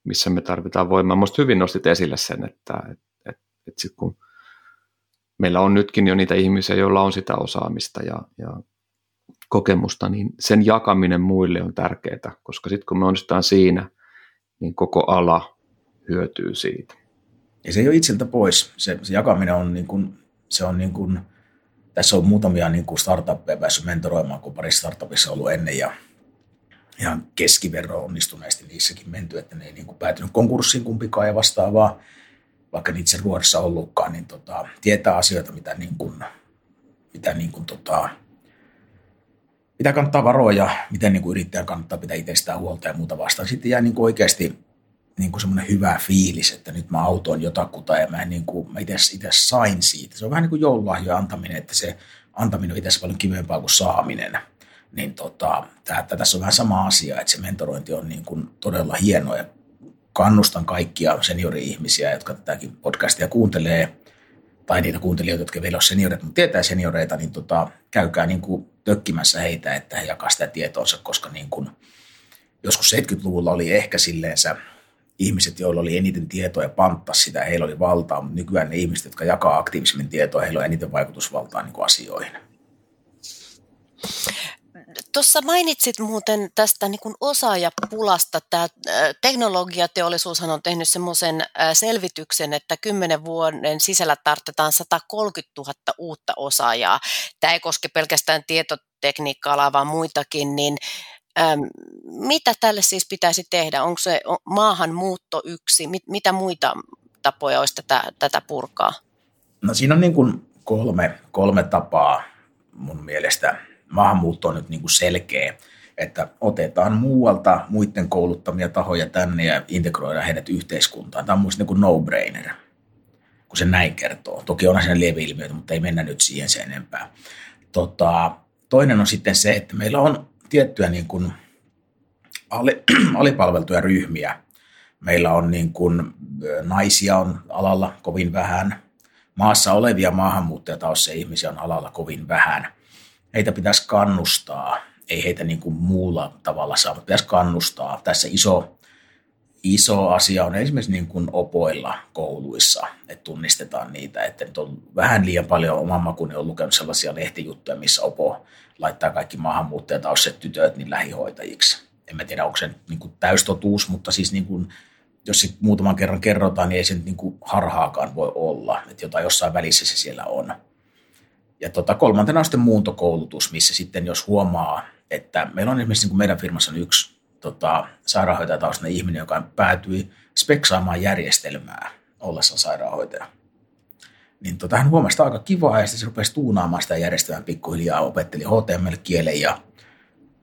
missä me tarvitaan voimaa. Minusta hyvin nostit esille sen, että, että, että, että sit kun meillä on nytkin jo niitä ihmisiä, joilla on sitä osaamista ja, ja kokemusta, niin sen jakaminen muille on tärkeää, koska sitten kun me onnistutaan siinä, niin koko ala hyötyy siitä. Ja se ei ole itseltä pois. Se, se jakaminen on niin kuin, se on niin kuin, tässä on muutamia niin kuin startuppeja päässyt mentoroimaan, kun pari startupissa ollut ennen ja ihan keskiverro onnistuneesti niissäkin menty, että ne ei niin kuin päätynyt konkurssiin kumpikaan ja vastaavaa, vaikka niitä se ruodossa ollutkaan, niin tota, tietää asioita, mitä, niin kuin, mitä niin kuin tota, mitä kannattaa varoa ja miten niin kuin yrittäjän kannattaa pitää itsestään huolta ja muuta vastaan. Sitten jää niin kuin oikeasti niin kuin semmoinen hyvä fiilis, että nyt mä autoin jotakuta ja mä, niin kuin, mä itse sain siitä. Se on vähän niin kuin joululahjojen antaminen, että se antaminen on itse paljon kivempaa kuin saaminen. Niin tota, tää, tässä on vähän sama asia, että se mentorointi on niin kuin todella hienoa ja kannustan kaikkia seniori-ihmisiä, jotka tätäkin podcastia kuuntelee – tai niitä kuuntelijoita, jotka vielä on senioreita, mutta tietää senioreita, niin tota, käykää niin kuin tökkimässä heitä, että he jakaa sitä tietoonsa, koska niin kuin, joskus 70-luvulla oli ehkä silleensä ihmiset, joilla oli eniten tietoa ja panttas sitä, heillä oli valtaa, mutta nykyään ne ihmiset, jotka jakaa aktiivisemmin tietoa, heillä on eniten vaikutusvaltaa niin kuin asioihin. Tuossa mainitsit muuten tästä niin kuin osaajapulasta. Tämä teknologiateollisuushan on tehnyt semmoisen selvityksen, että kymmenen vuoden sisällä tarvitaan 130 000 uutta osaajaa. Tämä ei koske pelkästään tietotekniikka-alaa, vaan muitakin, niin mitä tälle siis pitäisi tehdä? Onko se maahanmuutto yksi? Mit, mitä muita tapoja olisi tätä, tätä purkaa? No siinä on niin kuin kolme, kolme tapaa mun mielestä maahanmuutto on nyt niin kuin selkeä, että otetaan muualta muiden kouluttamia tahoja tänne ja integroidaan heidät yhteiskuntaan. Tämä on minusta niin kuin no-brainer, kun se näin kertoo. Toki on siinä lieveilmiöitä, mutta ei mennä nyt siihen sen enempää. Tota, toinen on sitten se, että meillä on tiettyjä niin kuin ali, alipalveltuja ryhmiä. Meillä on niin kuin, naisia on alalla kovin vähän. Maassa olevia maahanmuuttajataussa ihmisiä on alalla kovin vähän – heitä pitäisi kannustaa, ei heitä niin kuin muulla tavalla saa, mutta pitäisi kannustaa. Tässä iso, iso asia on esimerkiksi niin kuin opoilla kouluissa, että tunnistetaan niitä, että nyt on vähän liian paljon oman makuni on lukenut sellaisia lehtijuttuja, missä opo laittaa kaikki maahanmuuttajataustaiset tytöt niin lähihoitajiksi. En mä tiedä, onko se niin täystotuus, mutta siis niin kuin, jos se muutaman kerran kerrotaan, niin ei se niin kuin harhaakaan voi olla, että jotain jossain välissä se siellä on. Ja tota, kolmantena on sitten muuntokoulutus, missä sitten jos huomaa, että meillä on esimerkiksi niin kuin meidän firmassa on yksi tota, sairaanhoitajataustainen ihminen, joka päätyi speksaamaan järjestelmää ollessaan sairaanhoitaja. Niin tota, hän huomasi aika kivaa ja sitten se rupesi tuunaamaan sitä järjestelmää pikkuhiljaa, opetteli HTML-kielen ja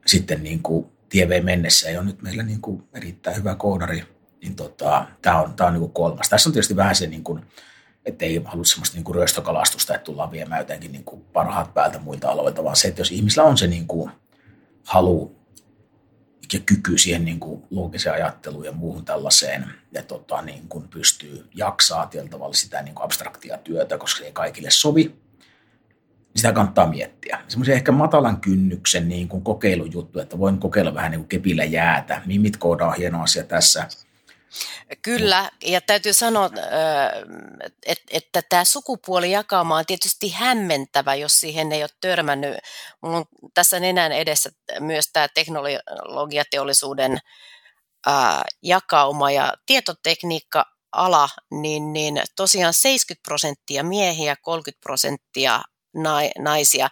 sitten niin kuin tie vei mennessä ja on nyt meillä niin kuin erittäin hyvä koodari, niin tota, tämä on, tää on niin kuin kolmas. Tässä on tietysti vähän se, niin kuin, että ei halua semmoista niin kuin ryöstökalastusta, että tullaan viemään jotenkin niin kuin parhaat päältä muilta aloilta, vaan se, että jos ihmisillä on se niin kuin halu ja kyky siihen niin kuin loogiseen ajatteluun ja muuhun tällaiseen, ja tota, niin kuin pystyy jaksaa tietyllä tavalla sitä niin kuin abstraktia työtä, koska se ei kaikille sovi, niin sitä kannattaa miettiä. Semmoisia ehkä matalan kynnyksen niin kuin kokeilujuttu, että voin kokeilla vähän niin kuin kepillä jäätä. Mimit koodaa on hieno asia tässä. Kyllä, ja täytyy sanoa, että tämä sukupuolijakauma on tietysti hämmentävä, jos siihen ei ole törmännyt. Minulla on tässä nenän edessä myös tämä teknologiateollisuuden jakauma ja tietotekniikka ala, niin, niin tosiaan 70 prosenttia miehiä, 30 prosenttia naisia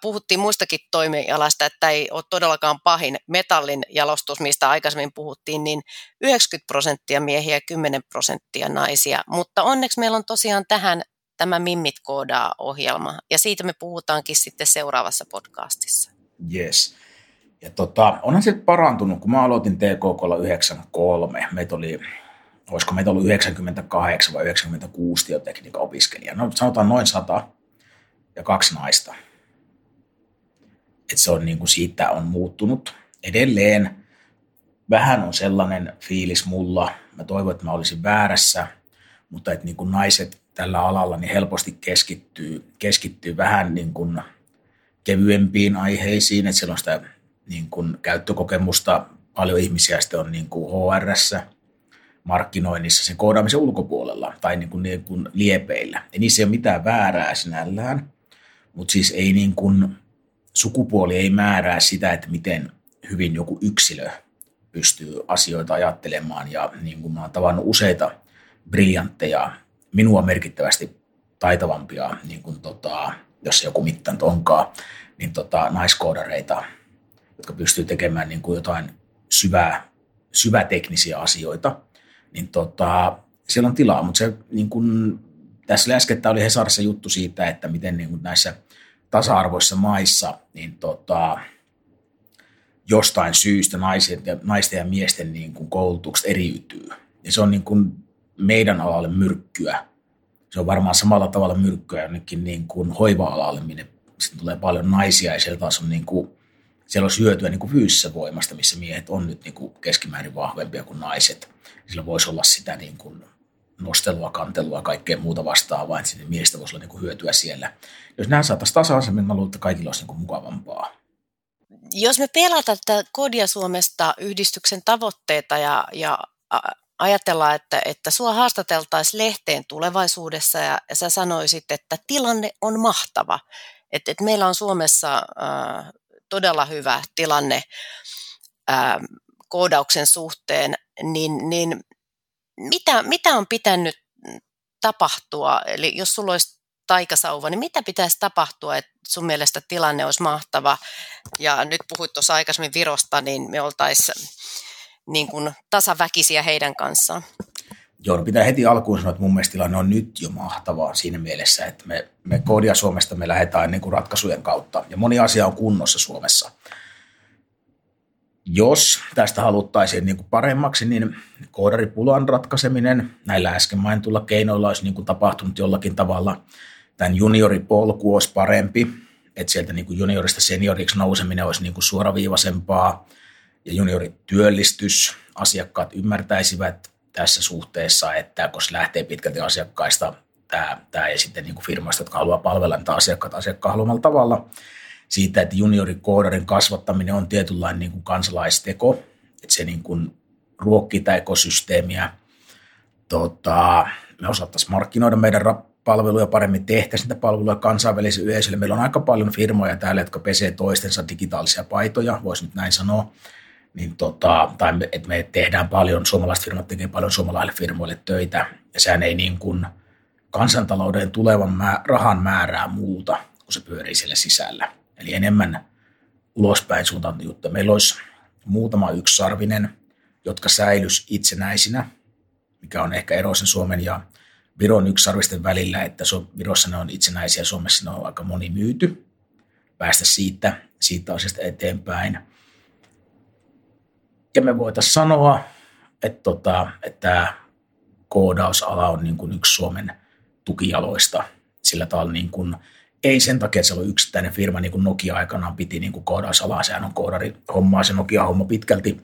puhuttiin muistakin toimialasta, että ei ole todellakaan pahin metallin jalostus, mistä aikaisemmin puhuttiin, niin 90 prosenttia miehiä ja 10 prosenttia naisia. Mutta onneksi meillä on tosiaan tähän tämä Mimmit koodaa ohjelma, ja siitä me puhutaankin sitten seuraavassa podcastissa. Yes. Ja tota, onhan se parantunut, kun mä aloitin TKKlla 93, meitä oli, olisiko meitä ollut 98 vai 96 tietotekniikan opiskelijaa, no sanotaan noin 100 ja kaksi naista että se on niin kuin siitä on muuttunut. Edelleen vähän on sellainen fiilis mulla, mä toivon, että mä olisin väärässä, mutta että niin kuin naiset tällä alalla niin helposti keskittyy, keskittyy vähän niin kuin kevyempiin aiheisiin, että siellä on sitä niin kuin käyttökokemusta, paljon ihmisiä sitten on niin kuin HRS, markkinoinnissa sen koodaamisen ulkopuolella tai niin kuin, niin kuin liepeillä. Ja niissä ei ole mitään väärää sinällään, mutta siis ei niin kuin sukupuoli ei määrää sitä, että miten hyvin joku yksilö pystyy asioita ajattelemaan. Ja niin kuin mä oon tavannut useita briljantteja, minua merkittävästi taitavampia, niin kuin tota, jos joku mittaan onkaan, niin tota, naiskoodareita, jotka pystyy tekemään niin kuin jotain syvää, syväteknisiä asioita, niin tota, siellä on tilaa. Mutta se, niin kuin, tässä äskettä oli Hesarissa juttu siitä, että miten niin kuin näissä – tasa-arvoissa maissa, niin tota, jostain syystä naisten ja, naisten ja miesten niin kuin koulutukset eriytyy. Ja se on niin kuin meidän alalle myrkkyä. Se on varmaan samalla tavalla myrkkyä jonnekin niin kuin hoiva-alalle, minne sitten tulee paljon naisia ja siellä taas on niin kuin, siellä on hyötyä niin kuin fyysisessä voimasta, missä miehet on nyt niin kuin keskimäärin vahvempia kuin naiset. Sillä voisi olla sitä niin kuin nostelua, kantelua, kaikkea muuta vastaavaa, että sinne miestä voisi olla niin kuin hyötyä siellä. Jos nämä saataisiin tasa-arvoisemmin, mä luulen, että kaikilla olisi niin kuin mukavampaa. Jos me pelataan tätä Kodia Suomesta yhdistyksen tavoitteita ja, ja ajatellaan, että, että sua haastateltaisiin lehteen tulevaisuudessa ja, ja sä sanoisit, että tilanne on mahtava. Että, että meillä on Suomessa äh, todella hyvä tilanne äh, koodauksen suhteen, niin, niin mitä, on pitänyt tapahtua? Eli jos sulla olisi taikasauva, niin mitä pitäisi tapahtua, että sun mielestä tilanne olisi mahtava? Ja nyt puhuit tuossa aikaisemmin Virosta, niin me oltaisiin niin kuin tasaväkisiä heidän kanssaan. Joo, no pitää heti alkuun sanoa, että mun mielestä tilanne on nyt jo mahtavaa siinä mielessä, että me, me koodia Suomesta me lähdetään niin kuin ratkaisujen kautta. Ja moni asia on kunnossa Suomessa jos tästä haluttaisiin niin kuin paremmaksi, niin koodaripulan ratkaiseminen näillä äsken mainitulla keinoilla olisi niin kuin tapahtunut jollakin tavalla. Tämän junioripolku olisi parempi, että sieltä niin kuin juniorista senioriksi nouseminen olisi niin kuin suoraviivaisempaa ja juniorityöllistys, asiakkaat ymmärtäisivät tässä suhteessa, että koska lähtee pitkälti asiakkaista tämä, tämä ja sitten niin kuin firmoista, jotka haluaa palvella niitä asiakkaita asiakkaan haluamalla tavalla – siitä, että juniorikoodarin kasvattaminen on tietynlainen niin kuin kansalaisteko, että se niin kuin ruokkii tätä ekosysteemiä. Tota, me osattaisiin markkinoida meidän palveluja paremmin, tehtäisiin niitä palveluja kansainvälisille yleisölle. Meillä on aika paljon firmoja täällä, jotka pesee toistensa digitaalisia paitoja, voisi nyt näin sanoa. Niin tota, tai me, että me tehdään paljon, suomalaiset firmat tekee paljon suomalaisille firmoille töitä, ja sehän ei niin kuin kansantalouden tulevan mä, rahan määrää muuta, kun se pyörii siellä sisällä. Eli enemmän ulospäin suuntaan juttu. Meillä olisi muutama yksisarvinen, jotka säilys itsenäisinä, mikä on ehkä ero sen Suomen ja Viron yksisarvisten välillä, että Virossa ne on itsenäisiä, Suomessa ne on aika moni myyty. Päästä siitä, siitä asiasta eteenpäin. Ja me voitaisiin sanoa, että, tota, että koodausala on niin kuin yksi Suomen tukijaloista sillä tavalla niin kuin, ei sen takia, että se on yksittäinen firma, niin kuin Nokia aikanaan piti niin kuin sehän on koodari hommaa se Nokia-homma pitkälti,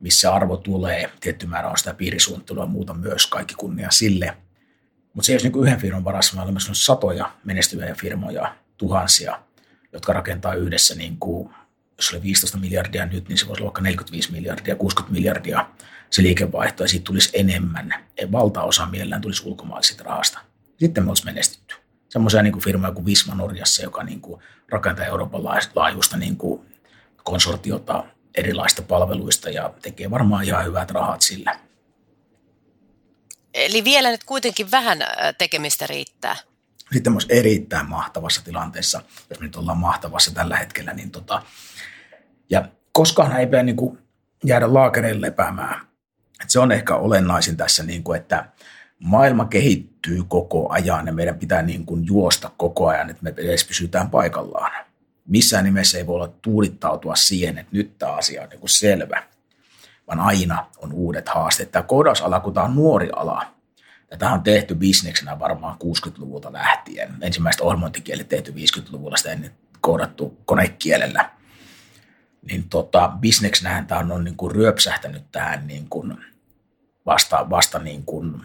missä arvo tulee, tietty määrä on sitä piirisuunnittelua ja muuta myös, kaikki kunnia sille. Mutta se ei olisi niin yhden firman varassa, vaan olemassa satoja menestyviä firmoja, tuhansia, jotka rakentaa yhdessä, niin kuin, jos oli 15 miljardia nyt, niin se voisi olla 45 miljardia, 60 miljardia se liikevaihto, ja siitä tulisi enemmän. Valtaosa mielellään tulisi ulkomaalaisista rahasta. Sitten me olisi menestytty. Semmoisia niin firmoja kuin Visma Norjassa, joka niin kuin rakentaa Euroopan laajuista niin kuin konsortiota erilaista palveluista ja tekee varmaan ihan hyvät rahat sillä. Eli vielä nyt kuitenkin vähän tekemistä riittää. Sitten myös erittäin mahtavassa tilanteessa, jos me nyt ollaan mahtavassa tällä hetkellä, niin tota, ja koskaan ei pidä niin kuin jäädä laakereille lepäämään. Et se on ehkä olennaisin tässä, niin kuin, että maailma kehittyy koko ajan ja meidän pitää niin kuin juosta koko ajan, että me edes pysytään paikallaan. Missään nimessä ei voi olla tuudittautua siihen, että nyt tämä asia on niin kuin selvä, vaan aina on uudet haasteet. Tämä koodausala, kun tämä on nuori ala, Tätä on tehty bisneksenä varmaan 60-luvulta lähtien. Ensimmäiset ohjelmointikielet tehty 50-luvulla, sitä ennen koodattu konekielellä. Niin tota, bisneksenähän tämä on niin kuin ryöpsähtänyt tähän niin kuin vasta, vasta niin kuin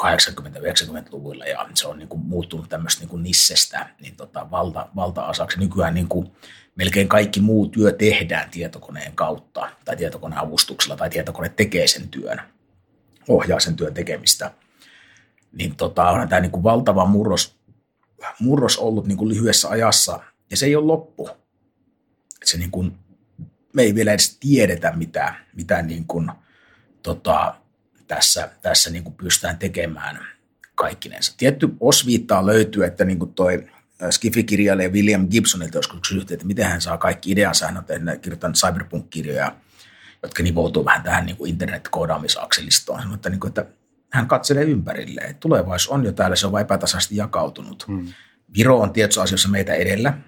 80-90-luvuilla ja se on niin kuin muuttunut tämmöistä niin kuin nissestä niin tota valta, valta-asaksi. Nykyään niin kuin melkein kaikki muu työ tehdään tietokoneen kautta tai tietokoneen avustuksella tai tietokone tekee sen työn, ohjaa sen työn tekemistä. Niin tota, on tämä niin kuin valtava murros, murros ollut niin kuin lyhyessä ajassa ja se ei ole loppu. Et se niin kuin, me ei vielä edes tiedetä, mitä, mitä niin kuin, tota, tässä, tässä niin kuin pystytään tekemään kaikkinensa. Tietty osviittaa löytyy, että niin kuin toi Skifi-kirjailija William Gibsonilta joskus kysyttiin, että miten hän saa kaikki ideansa. Hän on tehnyt, kirjoittanut cyberpunk-kirjoja, jotka nivoutuu vähän tähän niin kuin internet-koodaamisakselistoon. Mutta niin kuin, että hän katselee ympärille, että tulevaisuus on jo täällä, se on vain epätasaisesti jakautunut. Hmm. Viro on tietyissä asioissa meitä edellä.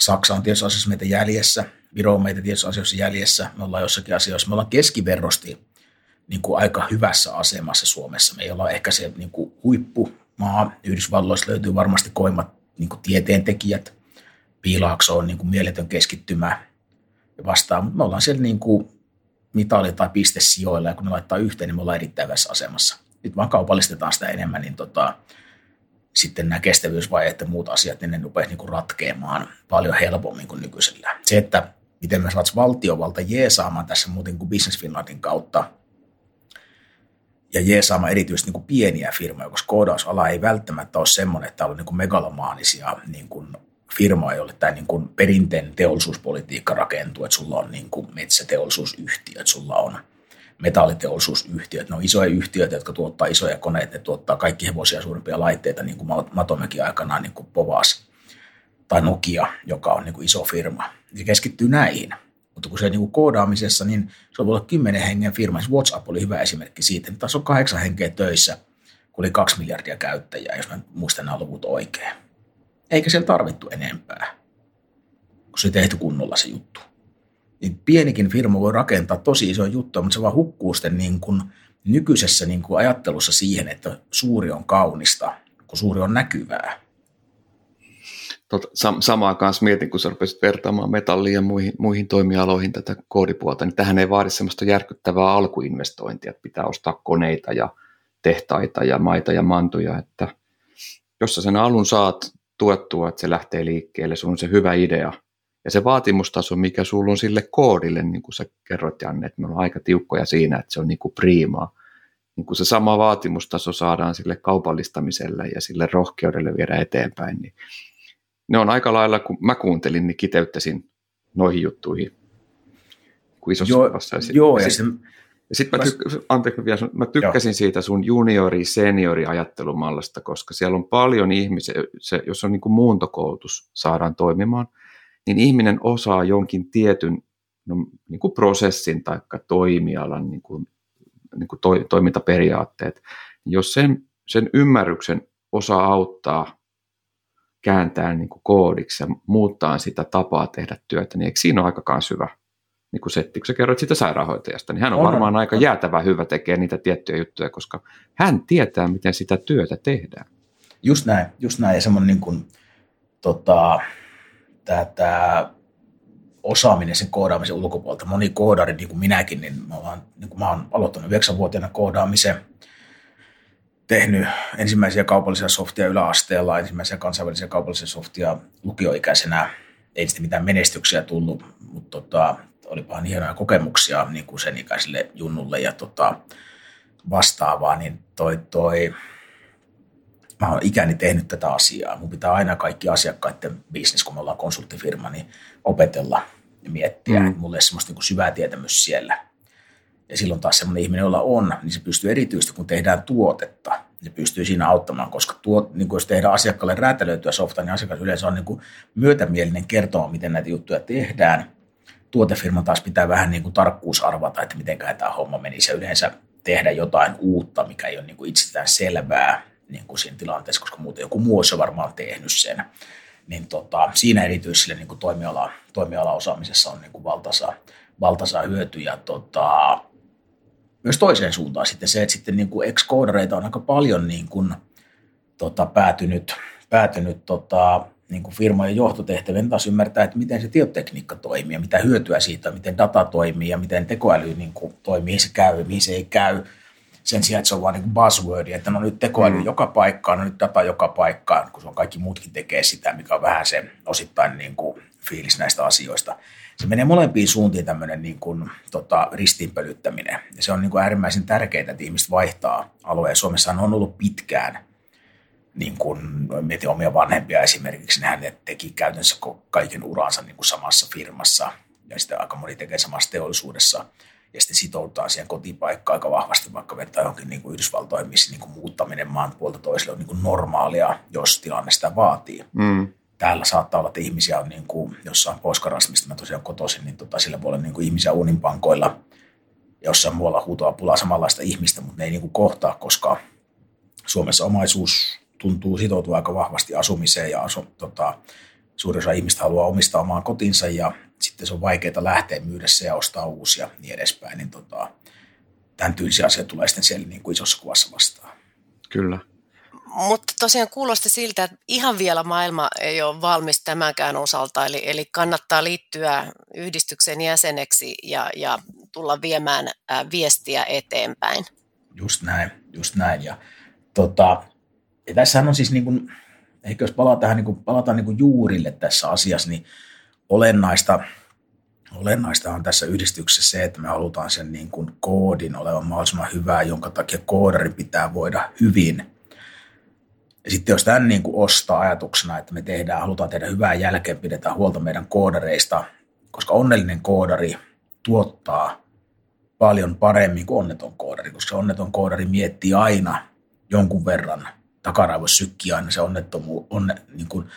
Saksa on tietyissä asioissa meitä jäljessä. Viro on meitä tietyissä asioissa jäljessä. Me ollaan jossakin asioissa. Me ollaan keskiverrosti niin kuin aika hyvässä asemassa Suomessa. Me ei olla ehkä se niin kuin huippumaa. Yhdysvalloissa löytyy varmasti koimat niin kuin tieteentekijät. Piilaakso on niin kuin mieletön keskittymä ja vastaan, mutta me ollaan siellä niin kuin mitali- tai pistesijoilla, ja kun ne laittaa yhteen, niin me ollaan erittäin hyvässä asemassa. Nyt vaan kaupallistetaan sitä enemmän, niin tota, sitten nämä kestävyysvaiheet ja muut asiat, niin ne rupeaa niin ratkeamaan paljon helpommin kuin nykyisellä. Se, että miten me saataisiin valtiovalta jeesaamaan tässä muuten kuin Business Finlandin kautta ja jeesaamaan erityisesti niin kuin pieniä firmoja, koska koodausala ei välttämättä ole semmoinen, että on niin kuin megalomaanisia niin kuin firmoja, joille tämä niin kuin perinteinen teollisuuspolitiikka rakentuu, että sulla on niin kuin metsäteollisuusyhtiöt, sulla on metalliteollisuusyhtiöt, ne on isoja yhtiöitä, jotka tuottaa isoja koneita, ne tuottaa kaikki hevosia suurempia laitteita, niin kuin Matomäki aikanaan niin kuin Povas tai Nokia, joka on niin kuin iso firma. Se keskittyy näihin. Mutta kun se niin kuin koodaamisessa, niin se voi olla kymmenen hengen firma. WhatsApp oli hyvä esimerkki siitä, että taas on kahdeksan henkeä töissä, kun oli kaksi miljardia käyttäjää, jos mä muistan nämä luvut oikein. Eikä siellä tarvittu enempää, kun se tehty kunnolla se juttu. Niin pienikin firma voi rakentaa tosi iso juttu, mutta se vaan hukkuu sitten niin kuin nykyisessä niin kuin ajattelussa siihen, että suuri on kaunista, kun suuri on näkyvää tota, sam- samaa kanssa mietin, kun sä rupesit vertaamaan metalliin ja muihin, muihin toimialoihin tätä koodipuolta, niin tähän ei vaadi sellaista järkyttävää alkuinvestointia, että pitää ostaa koneita ja tehtaita ja maita ja mantuja, että jos sä sen alun saat tuettua, että se lähtee liikkeelle, sun on se hyvä idea, ja se vaatimustaso, mikä sulla on sille koodille, niin kuin sä kerroit Janne, että me ollaan aika tiukkoja siinä, että se on niin kuin priimaa, niin kuin se sama vaatimustaso saadaan sille kaupallistamiselle ja sille rohkeudelle viedä eteenpäin, niin ne on aika lailla, kun mä kuuntelin, niin kiteyttäisin noihin juttuihin. Kuin isossa joo, kuvassa. Joo, ja, ja sitten sit mä, tyk- anteeksi, vielä, mä tykkäsin joo. siitä sun juniori seniori ajattelumallasta, koska siellä on paljon ihmisiä, se, jos on niin kuin muuntokoulutus saadaan toimimaan, niin ihminen osaa jonkin tietyn no, niin kuin prosessin tai toimialan niin kuin, niin kuin to, toimintaperiaatteet. Jos sen, sen ymmärryksen osaa auttaa kääntää niin kuin koodiksi ja muuttaa sitä tapaa tehdä työtä, niin eikö siinä ole aika hyvä niin kuin setti, kun sä kerroit siitä sairaanhoitajasta, niin hän on, on varmaan aika jäätävä hyvä tekee niitä tiettyjä juttuja, koska hän tietää, miten sitä työtä tehdään. Just näin, just näin. Ja semmoinen niin kuin, tota, tämä, tämä osaaminen sen koodaamisen ulkopuolelta. Moni koodari, niin kuin minäkin, niin mä, olen, niin kuin mä olen aloittanut 9-vuotiaana koodaamisen, tehnyt ensimmäisiä kaupallisia softia yläasteella, ensimmäisiä kansainvälisiä kaupallisia softia lukioikäisenä. Ei sitten mitään menestyksiä tullut, mutta tota, olipahan hienoja kokemuksia niin kuin sen ikäiselle junnulle ja tota, vastaavaa, niin toi, toi, mä oon ikäni tehnyt tätä asiaa. Mun pitää aina kaikki asiakkaiden bisnes, kun me ollaan konsulttifirma, niin opetella ja miettiä. Mm. Mulla ei semmoista niin syvää tietämys siellä. Ja silloin taas semmoinen ihminen, jolla on, niin se pystyy erityisesti, kun tehdään tuotetta, niin se pystyy siinä auttamaan, koska tuo, niin kuin jos tehdään asiakkaalle räätälöityä softaa, niin asiakas yleensä on niin kuin myötämielinen kertoa, miten näitä juttuja tehdään. Tuotefirma taas pitää vähän niin kuin tarkkuus arvata, että miten tämä homma menisi ja yleensä tehdä jotain uutta, mikä ei ole niin kuin itsestään selvää niin kuin siinä tilanteessa, koska muuten joku muu olisi varmaan tehnyt sen. Niin tota, siinä erityisellä niin toimiala, toimialaosaamisessa on niin kuin valtaisa, valtaisa hyöty. Ja tota, myös toiseen suuntaan sitten se, että sitten niin kuin ex-koodareita on aika paljon niin kuin, tota, päätynyt, päätynyt tota, niin kuin firmojen johtotehtävien taas ymmärtää, että miten se tietotekniikka toimii ja mitä hyötyä siitä, miten data toimii ja miten tekoäly niin kuin, toimii, mihin se käy, mihin se ei käy – sen sijaan, että se on vain niin buzzwordi, että no nyt tekoäly mm. joka paikkaan, no nyt data joka paikkaan, kun se on kaikki muutkin tekee sitä, mikä on vähän se osittain niin kuin fiilis näistä asioista. Se menee molempiin suuntiin tämmöinen niin kuin, tota, ristiinpölyttäminen. Ja se on niin kuin äärimmäisen tärkeää, että ihmiset vaihtaa alueen. Suomessa on ollut pitkään, niin kuin mietin omia vanhempia esimerkiksi, nehän ne teki käytännössä kaiken uransa niin kuin samassa firmassa ja sitten aika moni tekee samassa teollisuudessa – ja sitten sitoudutaan siihen kotipaikkaan aika vahvasti, vaikka vertaa johonkin niin kuin Yhdysvaltoihin, missä niin kuin muuttaminen maan puolta toiselle on niin kuin normaalia, jos tilanne sitä vaatii. Mm. Täällä saattaa olla, että ihmisiä on niin kuin, jossain pohjois mistä mä tosiaan kotoisin, niin tota, sillä voi olla niin kuin ihmisiä uuninpankoilla, jossain muualla huutoa pulaa samanlaista ihmistä, mutta ne ei niin kuin kohtaa, koska Suomessa omaisuus tuntuu sitoutua aika vahvasti asumiseen ja asu, tota, suurin osa ihmistä haluaa omistaa omaan kotinsa ja sitten se on vaikeaa lähteä myydä se ja ostaa uusia niin edespäin, niin tota, tämän tyylisiä asioita tulee sitten siellä niin kuin isossa kuvassa vastaan. Kyllä. Mutta tosiaan kuulosti siltä, että ihan vielä maailma ei ole valmis tämänkään osalta, eli, eli kannattaa liittyä yhdistyksen jäseneksi ja, ja tulla viemään ää, viestiä eteenpäin. Just näin, just näin. Ja, tota, ja tässähän on siis, niin kuin, ehkä jos palataan, niin kuin, palataan niin kuin juurille tässä asiassa, niin olennaista, olennaista on tässä yhdistyksessä se, että me halutaan sen niin kuin koodin olevan mahdollisimman hyvää, jonka takia koodarin pitää voida hyvin. Ja sitten jos tämän niin kuin ostaa ajatuksena, että me tehdään, halutaan tehdä hyvää jälkeen, pidetään huolta meidän koodareista, koska onnellinen koodari tuottaa paljon paremmin kuin onneton koodari, koska onneton koodari miettii aina jonkun verran takaraivossa sykkii aina se onnettomu, onne, niin kuin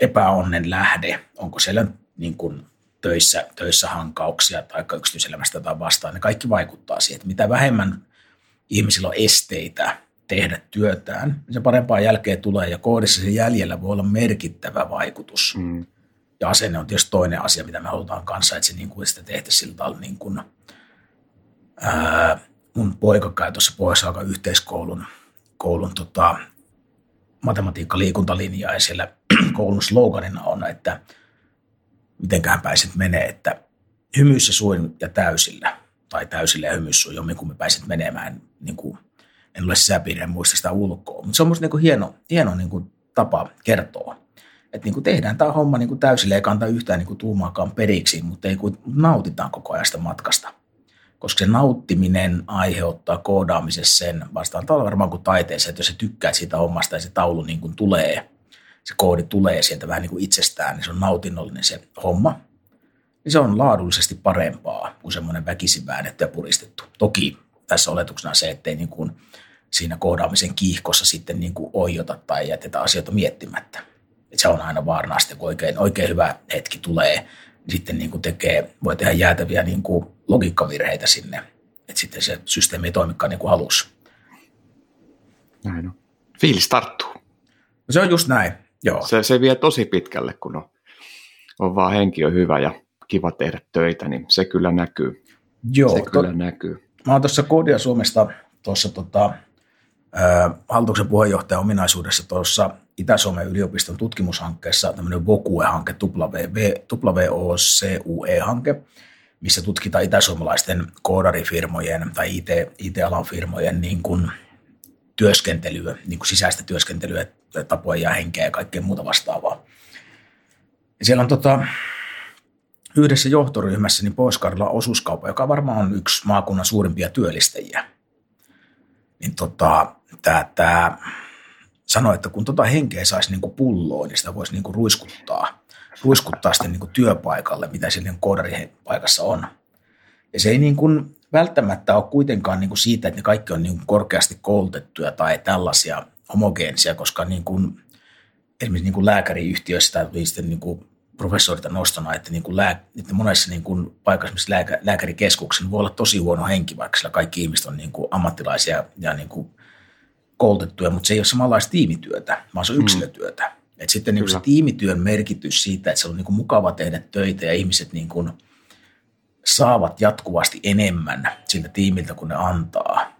epäonnen lähde. Onko siellä niin kuin töissä, töissä hankauksia tai yksityiselämästä tai vastaan, ne kaikki vaikuttaa siihen, että mitä vähemmän ihmisillä on esteitä tehdä työtään, niin se parempaa jälkeen tulee ja koodissa se jäljellä voi olla merkittävä vaikutus. Mm. Ja asenne on tietysti toinen asia, mitä me halutaan kanssa, että se niin kuin sitä tehtäisiin sillä tavalla niin kuin, ää, mun poika käy tuossa pohjois yhteiskoulun koulun, tota, matematiikka-liikuntalinjaa ja siellä koulun sloganina on, että – mitenköhän pääsit menee, että hymyssä suin ja täysillä, tai täysillä ja hymyssä suin, jommin kun me pääsit menemään, niin kuin, en ole sisäpiirien muista sitä ulkoa, mutta se on musta niin hieno, hieno niin kuin tapa kertoa. Että niin kuin tehdään tämä homma niin kuin täysillä, ei kanta yhtään niin kuin tuumaakaan periksi, mutta ei kuin nautitaan koko ajan sitä matkasta. Koska se nauttiminen aiheuttaa koodaamisessa sen vastaan varmaan kuin taiteessa, että jos sä tykkäät siitä hommasta ja se taulu niin kuin tulee – se koodi tulee sieltä vähän niin kuin itsestään, niin se on nautinnollinen se homma, niin se on laadullisesti parempaa kuin semmoinen väkisin väännetty ja puristettu. Toki tässä oletuksena se, ettei niin kuin siinä koodaamisen kiihkossa sitten niin kuin oijota tai jätetä asioita miettimättä. Et se on aina vaarana sitten, kun oikein, oikein hyvä hetki tulee, niin sitten niin kuin tekee, voi tehdä jäätäviä niin kuin logiikkavirheitä sinne, että sitten se systeemi ei toimikaan niin kuin halusi. Näin on. Fiilis tarttuu. No se on just näin. Joo. Se, se vie tosi pitkälle, kun on, on vaan henki on hyvä ja kiva tehdä töitä, niin se kyllä näkyy. Joo, se kyllä to, näkyy. Mä oon tuossa Koodia Suomesta tuossa tota, hallituksen puheenjohtajan ominaisuudessa tuossa Itä-Suomen yliopiston tutkimushankkeessa tämmöinen VOCUE-hanke, WOCUE-hanke, missä tutkitaan itäsuomalaisten koodarifirmojen tai IT, IT-alan firmojen niin kuin työskentelyä, niin kuin sisäistä työskentelyä, tapoja ja henkeä ja kaikkea muuta vastaavaa. Ja siellä on tota, yhdessä johtoryhmässä niin pohjois osuuskaupa, joka varmaan on yksi maakunnan suurimpia työllistäjiä. Niin tota, tämä, tämä sanoi, että kun tota henkeä saisi niin pulloon, niin sitä voisi niin ruiskuttaa, ruiskuttaa sitten niin työpaikalle, mitä siellä niin paikassa on. Ja se ei niin kuin välttämättä ole kuitenkaan niin kuin siitä, että ne kaikki on niin korkeasti koulutettuja tai tällaisia homogeenisia, koska niin kuin, esimerkiksi niin kuin lääkäriyhtiöissä tai sitten niin kuin professorilta nostona, että, niin kuin lää, että monessa niin kuin paikassa, missä lääkä, lääkärikeskuksen voi olla tosi huono henki, vaikka sillä kaikki ihmiset on niin kuin ammattilaisia ja niin kuin koulutettuja, mutta se ei ole samanlaista tiimityötä, vaan se on mm. yksilötyötä. Mm. Et sitten niin se tiimityön merkitys siitä, että se on niin kuin mukava tehdä töitä ja ihmiset niin kuin saavat jatkuvasti enemmän siltä tiimiltä, kun ne antaa,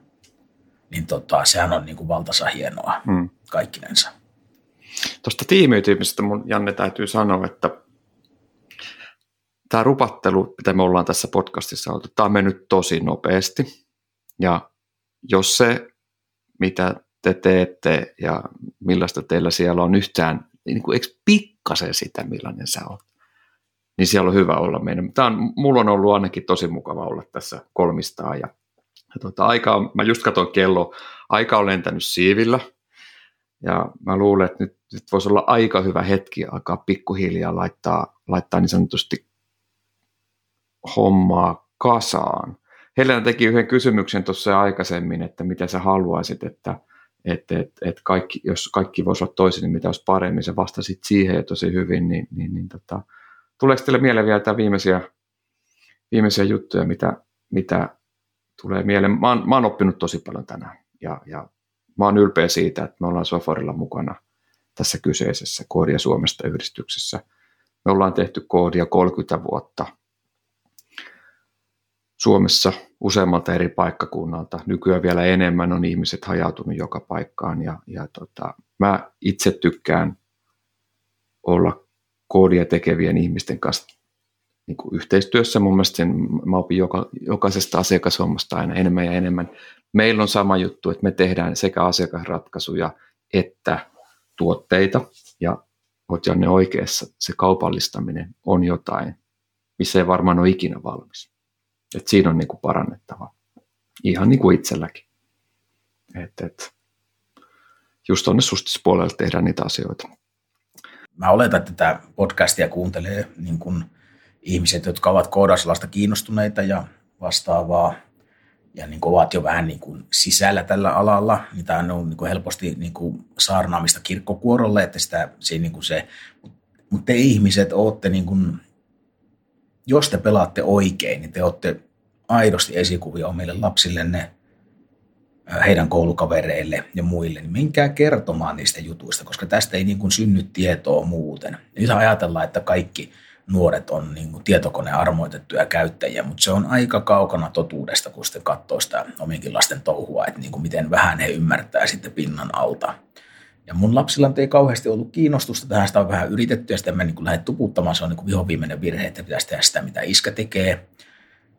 niin tota, sehän on niin kuin valtasa hienoa mm. kaikkinensa. Tuosta tiimiytymistä mun Janne täytyy sanoa, että tämä rupattelu, mitä me ollaan tässä podcastissa oltu, tämä on mennyt tosi nopeasti. Ja jos se, mitä te teette ja millaista teillä siellä on yhtään, niin kuin, eikö pikkasen sitä, millainen sä oot, niin siellä on hyvä olla meidän. Tämä on, mulla on ollut ainakin tosi mukava olla tässä kolmistaan ja, ja tuota, aika on, mä just katsoin kello, aika on lentänyt siivillä ja mä luulen, että nyt, nyt voisi olla aika hyvä hetki alkaa pikkuhiljaa laittaa, laittaa niin sanotusti hommaa kasaan. Helena teki yhden kysymyksen tuossa aikaisemmin, että mitä sä haluaisit, että, että, että, että kaikki, jos kaikki voisi olla toisin, niin mitä olisi paremmin. Se vastasit siihen tosi hyvin, niin, niin, niin tota, tuleeko teille mieleen vielä viimeisiä, viimeisiä juttuja, mitä, mitä tulee mieleen? Mä oon, mä oon oppinut tosi paljon tänään ja, ja mä oon ylpeä siitä, että me ollaan Soforilla mukana tässä kyseisessä Koodia Suomesta yhdistyksessä. Me ollaan tehty koodia 30 vuotta Suomessa useammalta eri paikkakunnalta. Nykyään vielä enemmän on ihmiset hajautunut joka paikkaan ja, ja tota, mä itse tykkään olla koodia tekevien ihmisten kanssa niin kuin yhteistyössä. Mun mielestä sen, mä opin joka, jokaisesta asiakashommasta aina enemmän ja enemmän. Meillä on sama juttu, että me tehdään sekä asiakasratkaisuja että tuotteita ja oot Janne oikeassa, se kaupallistaminen on jotain, missä ei varmaan ole ikinä valmis. Et siinä on niin kuin parannettava. Ihan niin kuin itselläkin. Et, et, just tuonne sustispuolelle tehdään niitä asioita. Mä oletan, että tätä podcastia kuuntelee niin kuin ihmiset, jotka ovat koodausalasta kiinnostuneita ja vastaavaa ja niin kuin ovat jo vähän niin kuin sisällä tällä alalla, niin tämä on niin kuin helposti niin kuin saarnaamista kirkkokuorolle, että sitä, se, niin kuin se mutta te ihmiset olette niin kuin, jos te pelaatte oikein, niin te olette aidosti esikuvia omille lapsillenne, heidän koulukavereille ja muille, niin menkää kertomaan niistä jutuista, koska tästä ei niin kuin synny tietoa muuten. Nyt ajatellaan, että kaikki – nuoret on niin kuin tietokonearmoitettuja käyttäjiä, mutta se on aika kaukana totuudesta, kun sitten katsoo sitä ominkin lasten touhua, että niin kuin miten vähän he ymmärtää sitten pinnan alta. Ja mun lapsilla ei kauheasti ollut kiinnostusta tähän, sitä on vähän yritetty ja sitten mä niin lähden tuputtamaan, se on niin kuin viimeinen virhe, että pitäisi tehdä sitä, mitä iskä tekee.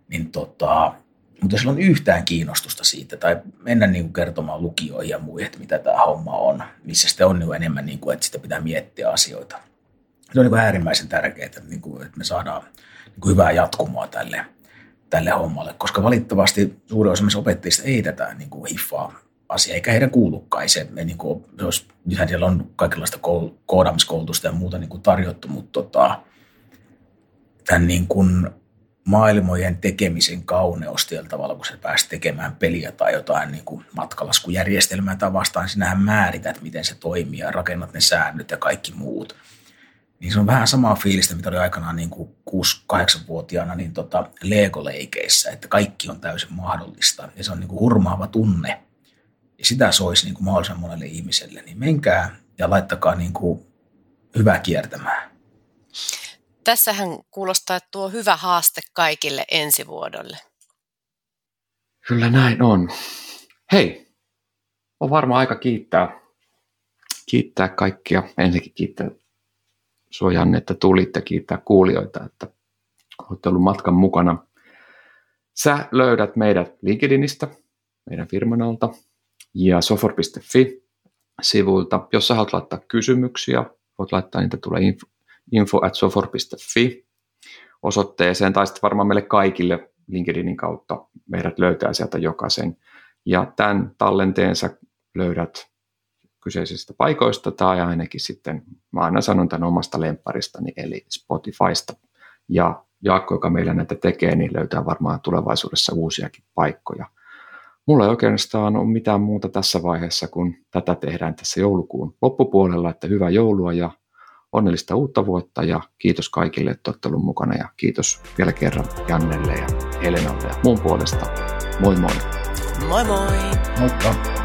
Niin tota, mutta jos on yhtään kiinnostusta siitä tai mennä niin kuin kertomaan lukijoihin ja muihin, että mitä tämä homma on, missä sitten on niin enemmän, niin kuin, että sitä pitää miettiä asioita se on niin kuin äärimmäisen tärkeää, että, niin kuin, että me saadaan niin kuin hyvää jatkumoa tälle, tälle hommalle, koska valitettavasti suurin osa meistä opettajista ei tätä niin kuin hiffaa asia, eikä heidän kuulukaan. Se, niin kuin, jos, nythän siellä on kaikenlaista koodaamiskoulutusta ja muuta niin kuin tarjottu, mutta tota, tämän niin kuin maailmojen tekemisen kauneus tällä tavalla, kun sä pääset tekemään peliä tai jotain niin kuin matkalaskujärjestelmää tai vastaan, sinähän määrität, miten se toimii ja rakennat ne säännöt ja kaikki muut – niin se on vähän samaa fiilistä, mitä oli aikanaan niin kuin 6-8-vuotiaana niin tota Lego-leikeissä, että kaikki on täysin mahdollista ja se on niin kuin hurmaava tunne. Ja sitä soisi niin kuin mahdollisimman monelle ihmiselle, niin menkää ja laittakaa niin kuin hyvää kiertämään. tässähän kuulostaa, että tuo hyvä haaste kaikille ensi vuodelle. Kyllä näin on. Hei, on varmaan aika kiittää, kiittää kaikkia. Ensinnäkin kiittää Janne, että tulit ja kiittää kuulijoita, että olette ollut matkan mukana. Sä löydät meidät LinkedInistä, meidän firman alta, ja sofor.fi sivuilta. Jos sä haluat laittaa kysymyksiä, voit laittaa niitä tulee info, at sofor.fi osoitteeseen, tai sitten varmaan meille kaikille LinkedInin kautta meidät löytää sieltä jokaisen. Ja tämän tallenteensa löydät kyseisistä paikoista tai ainakin sitten, mä aina sanon tämän omasta lempparistani, eli Spotifysta. Ja Jaakko, joka meillä näitä tekee, niin löytää varmaan tulevaisuudessa uusiakin paikkoja. Mulla ei oikeastaan ole mitään muuta tässä vaiheessa, kun tätä tehdään tässä joulukuun loppupuolella, että hyvää joulua ja onnellista uutta vuotta ja kiitos kaikille, että olette ollut mukana ja kiitos vielä kerran Jannelle ja Helenalle ja muun puolesta. Moi moi! Moi moi! Moikka!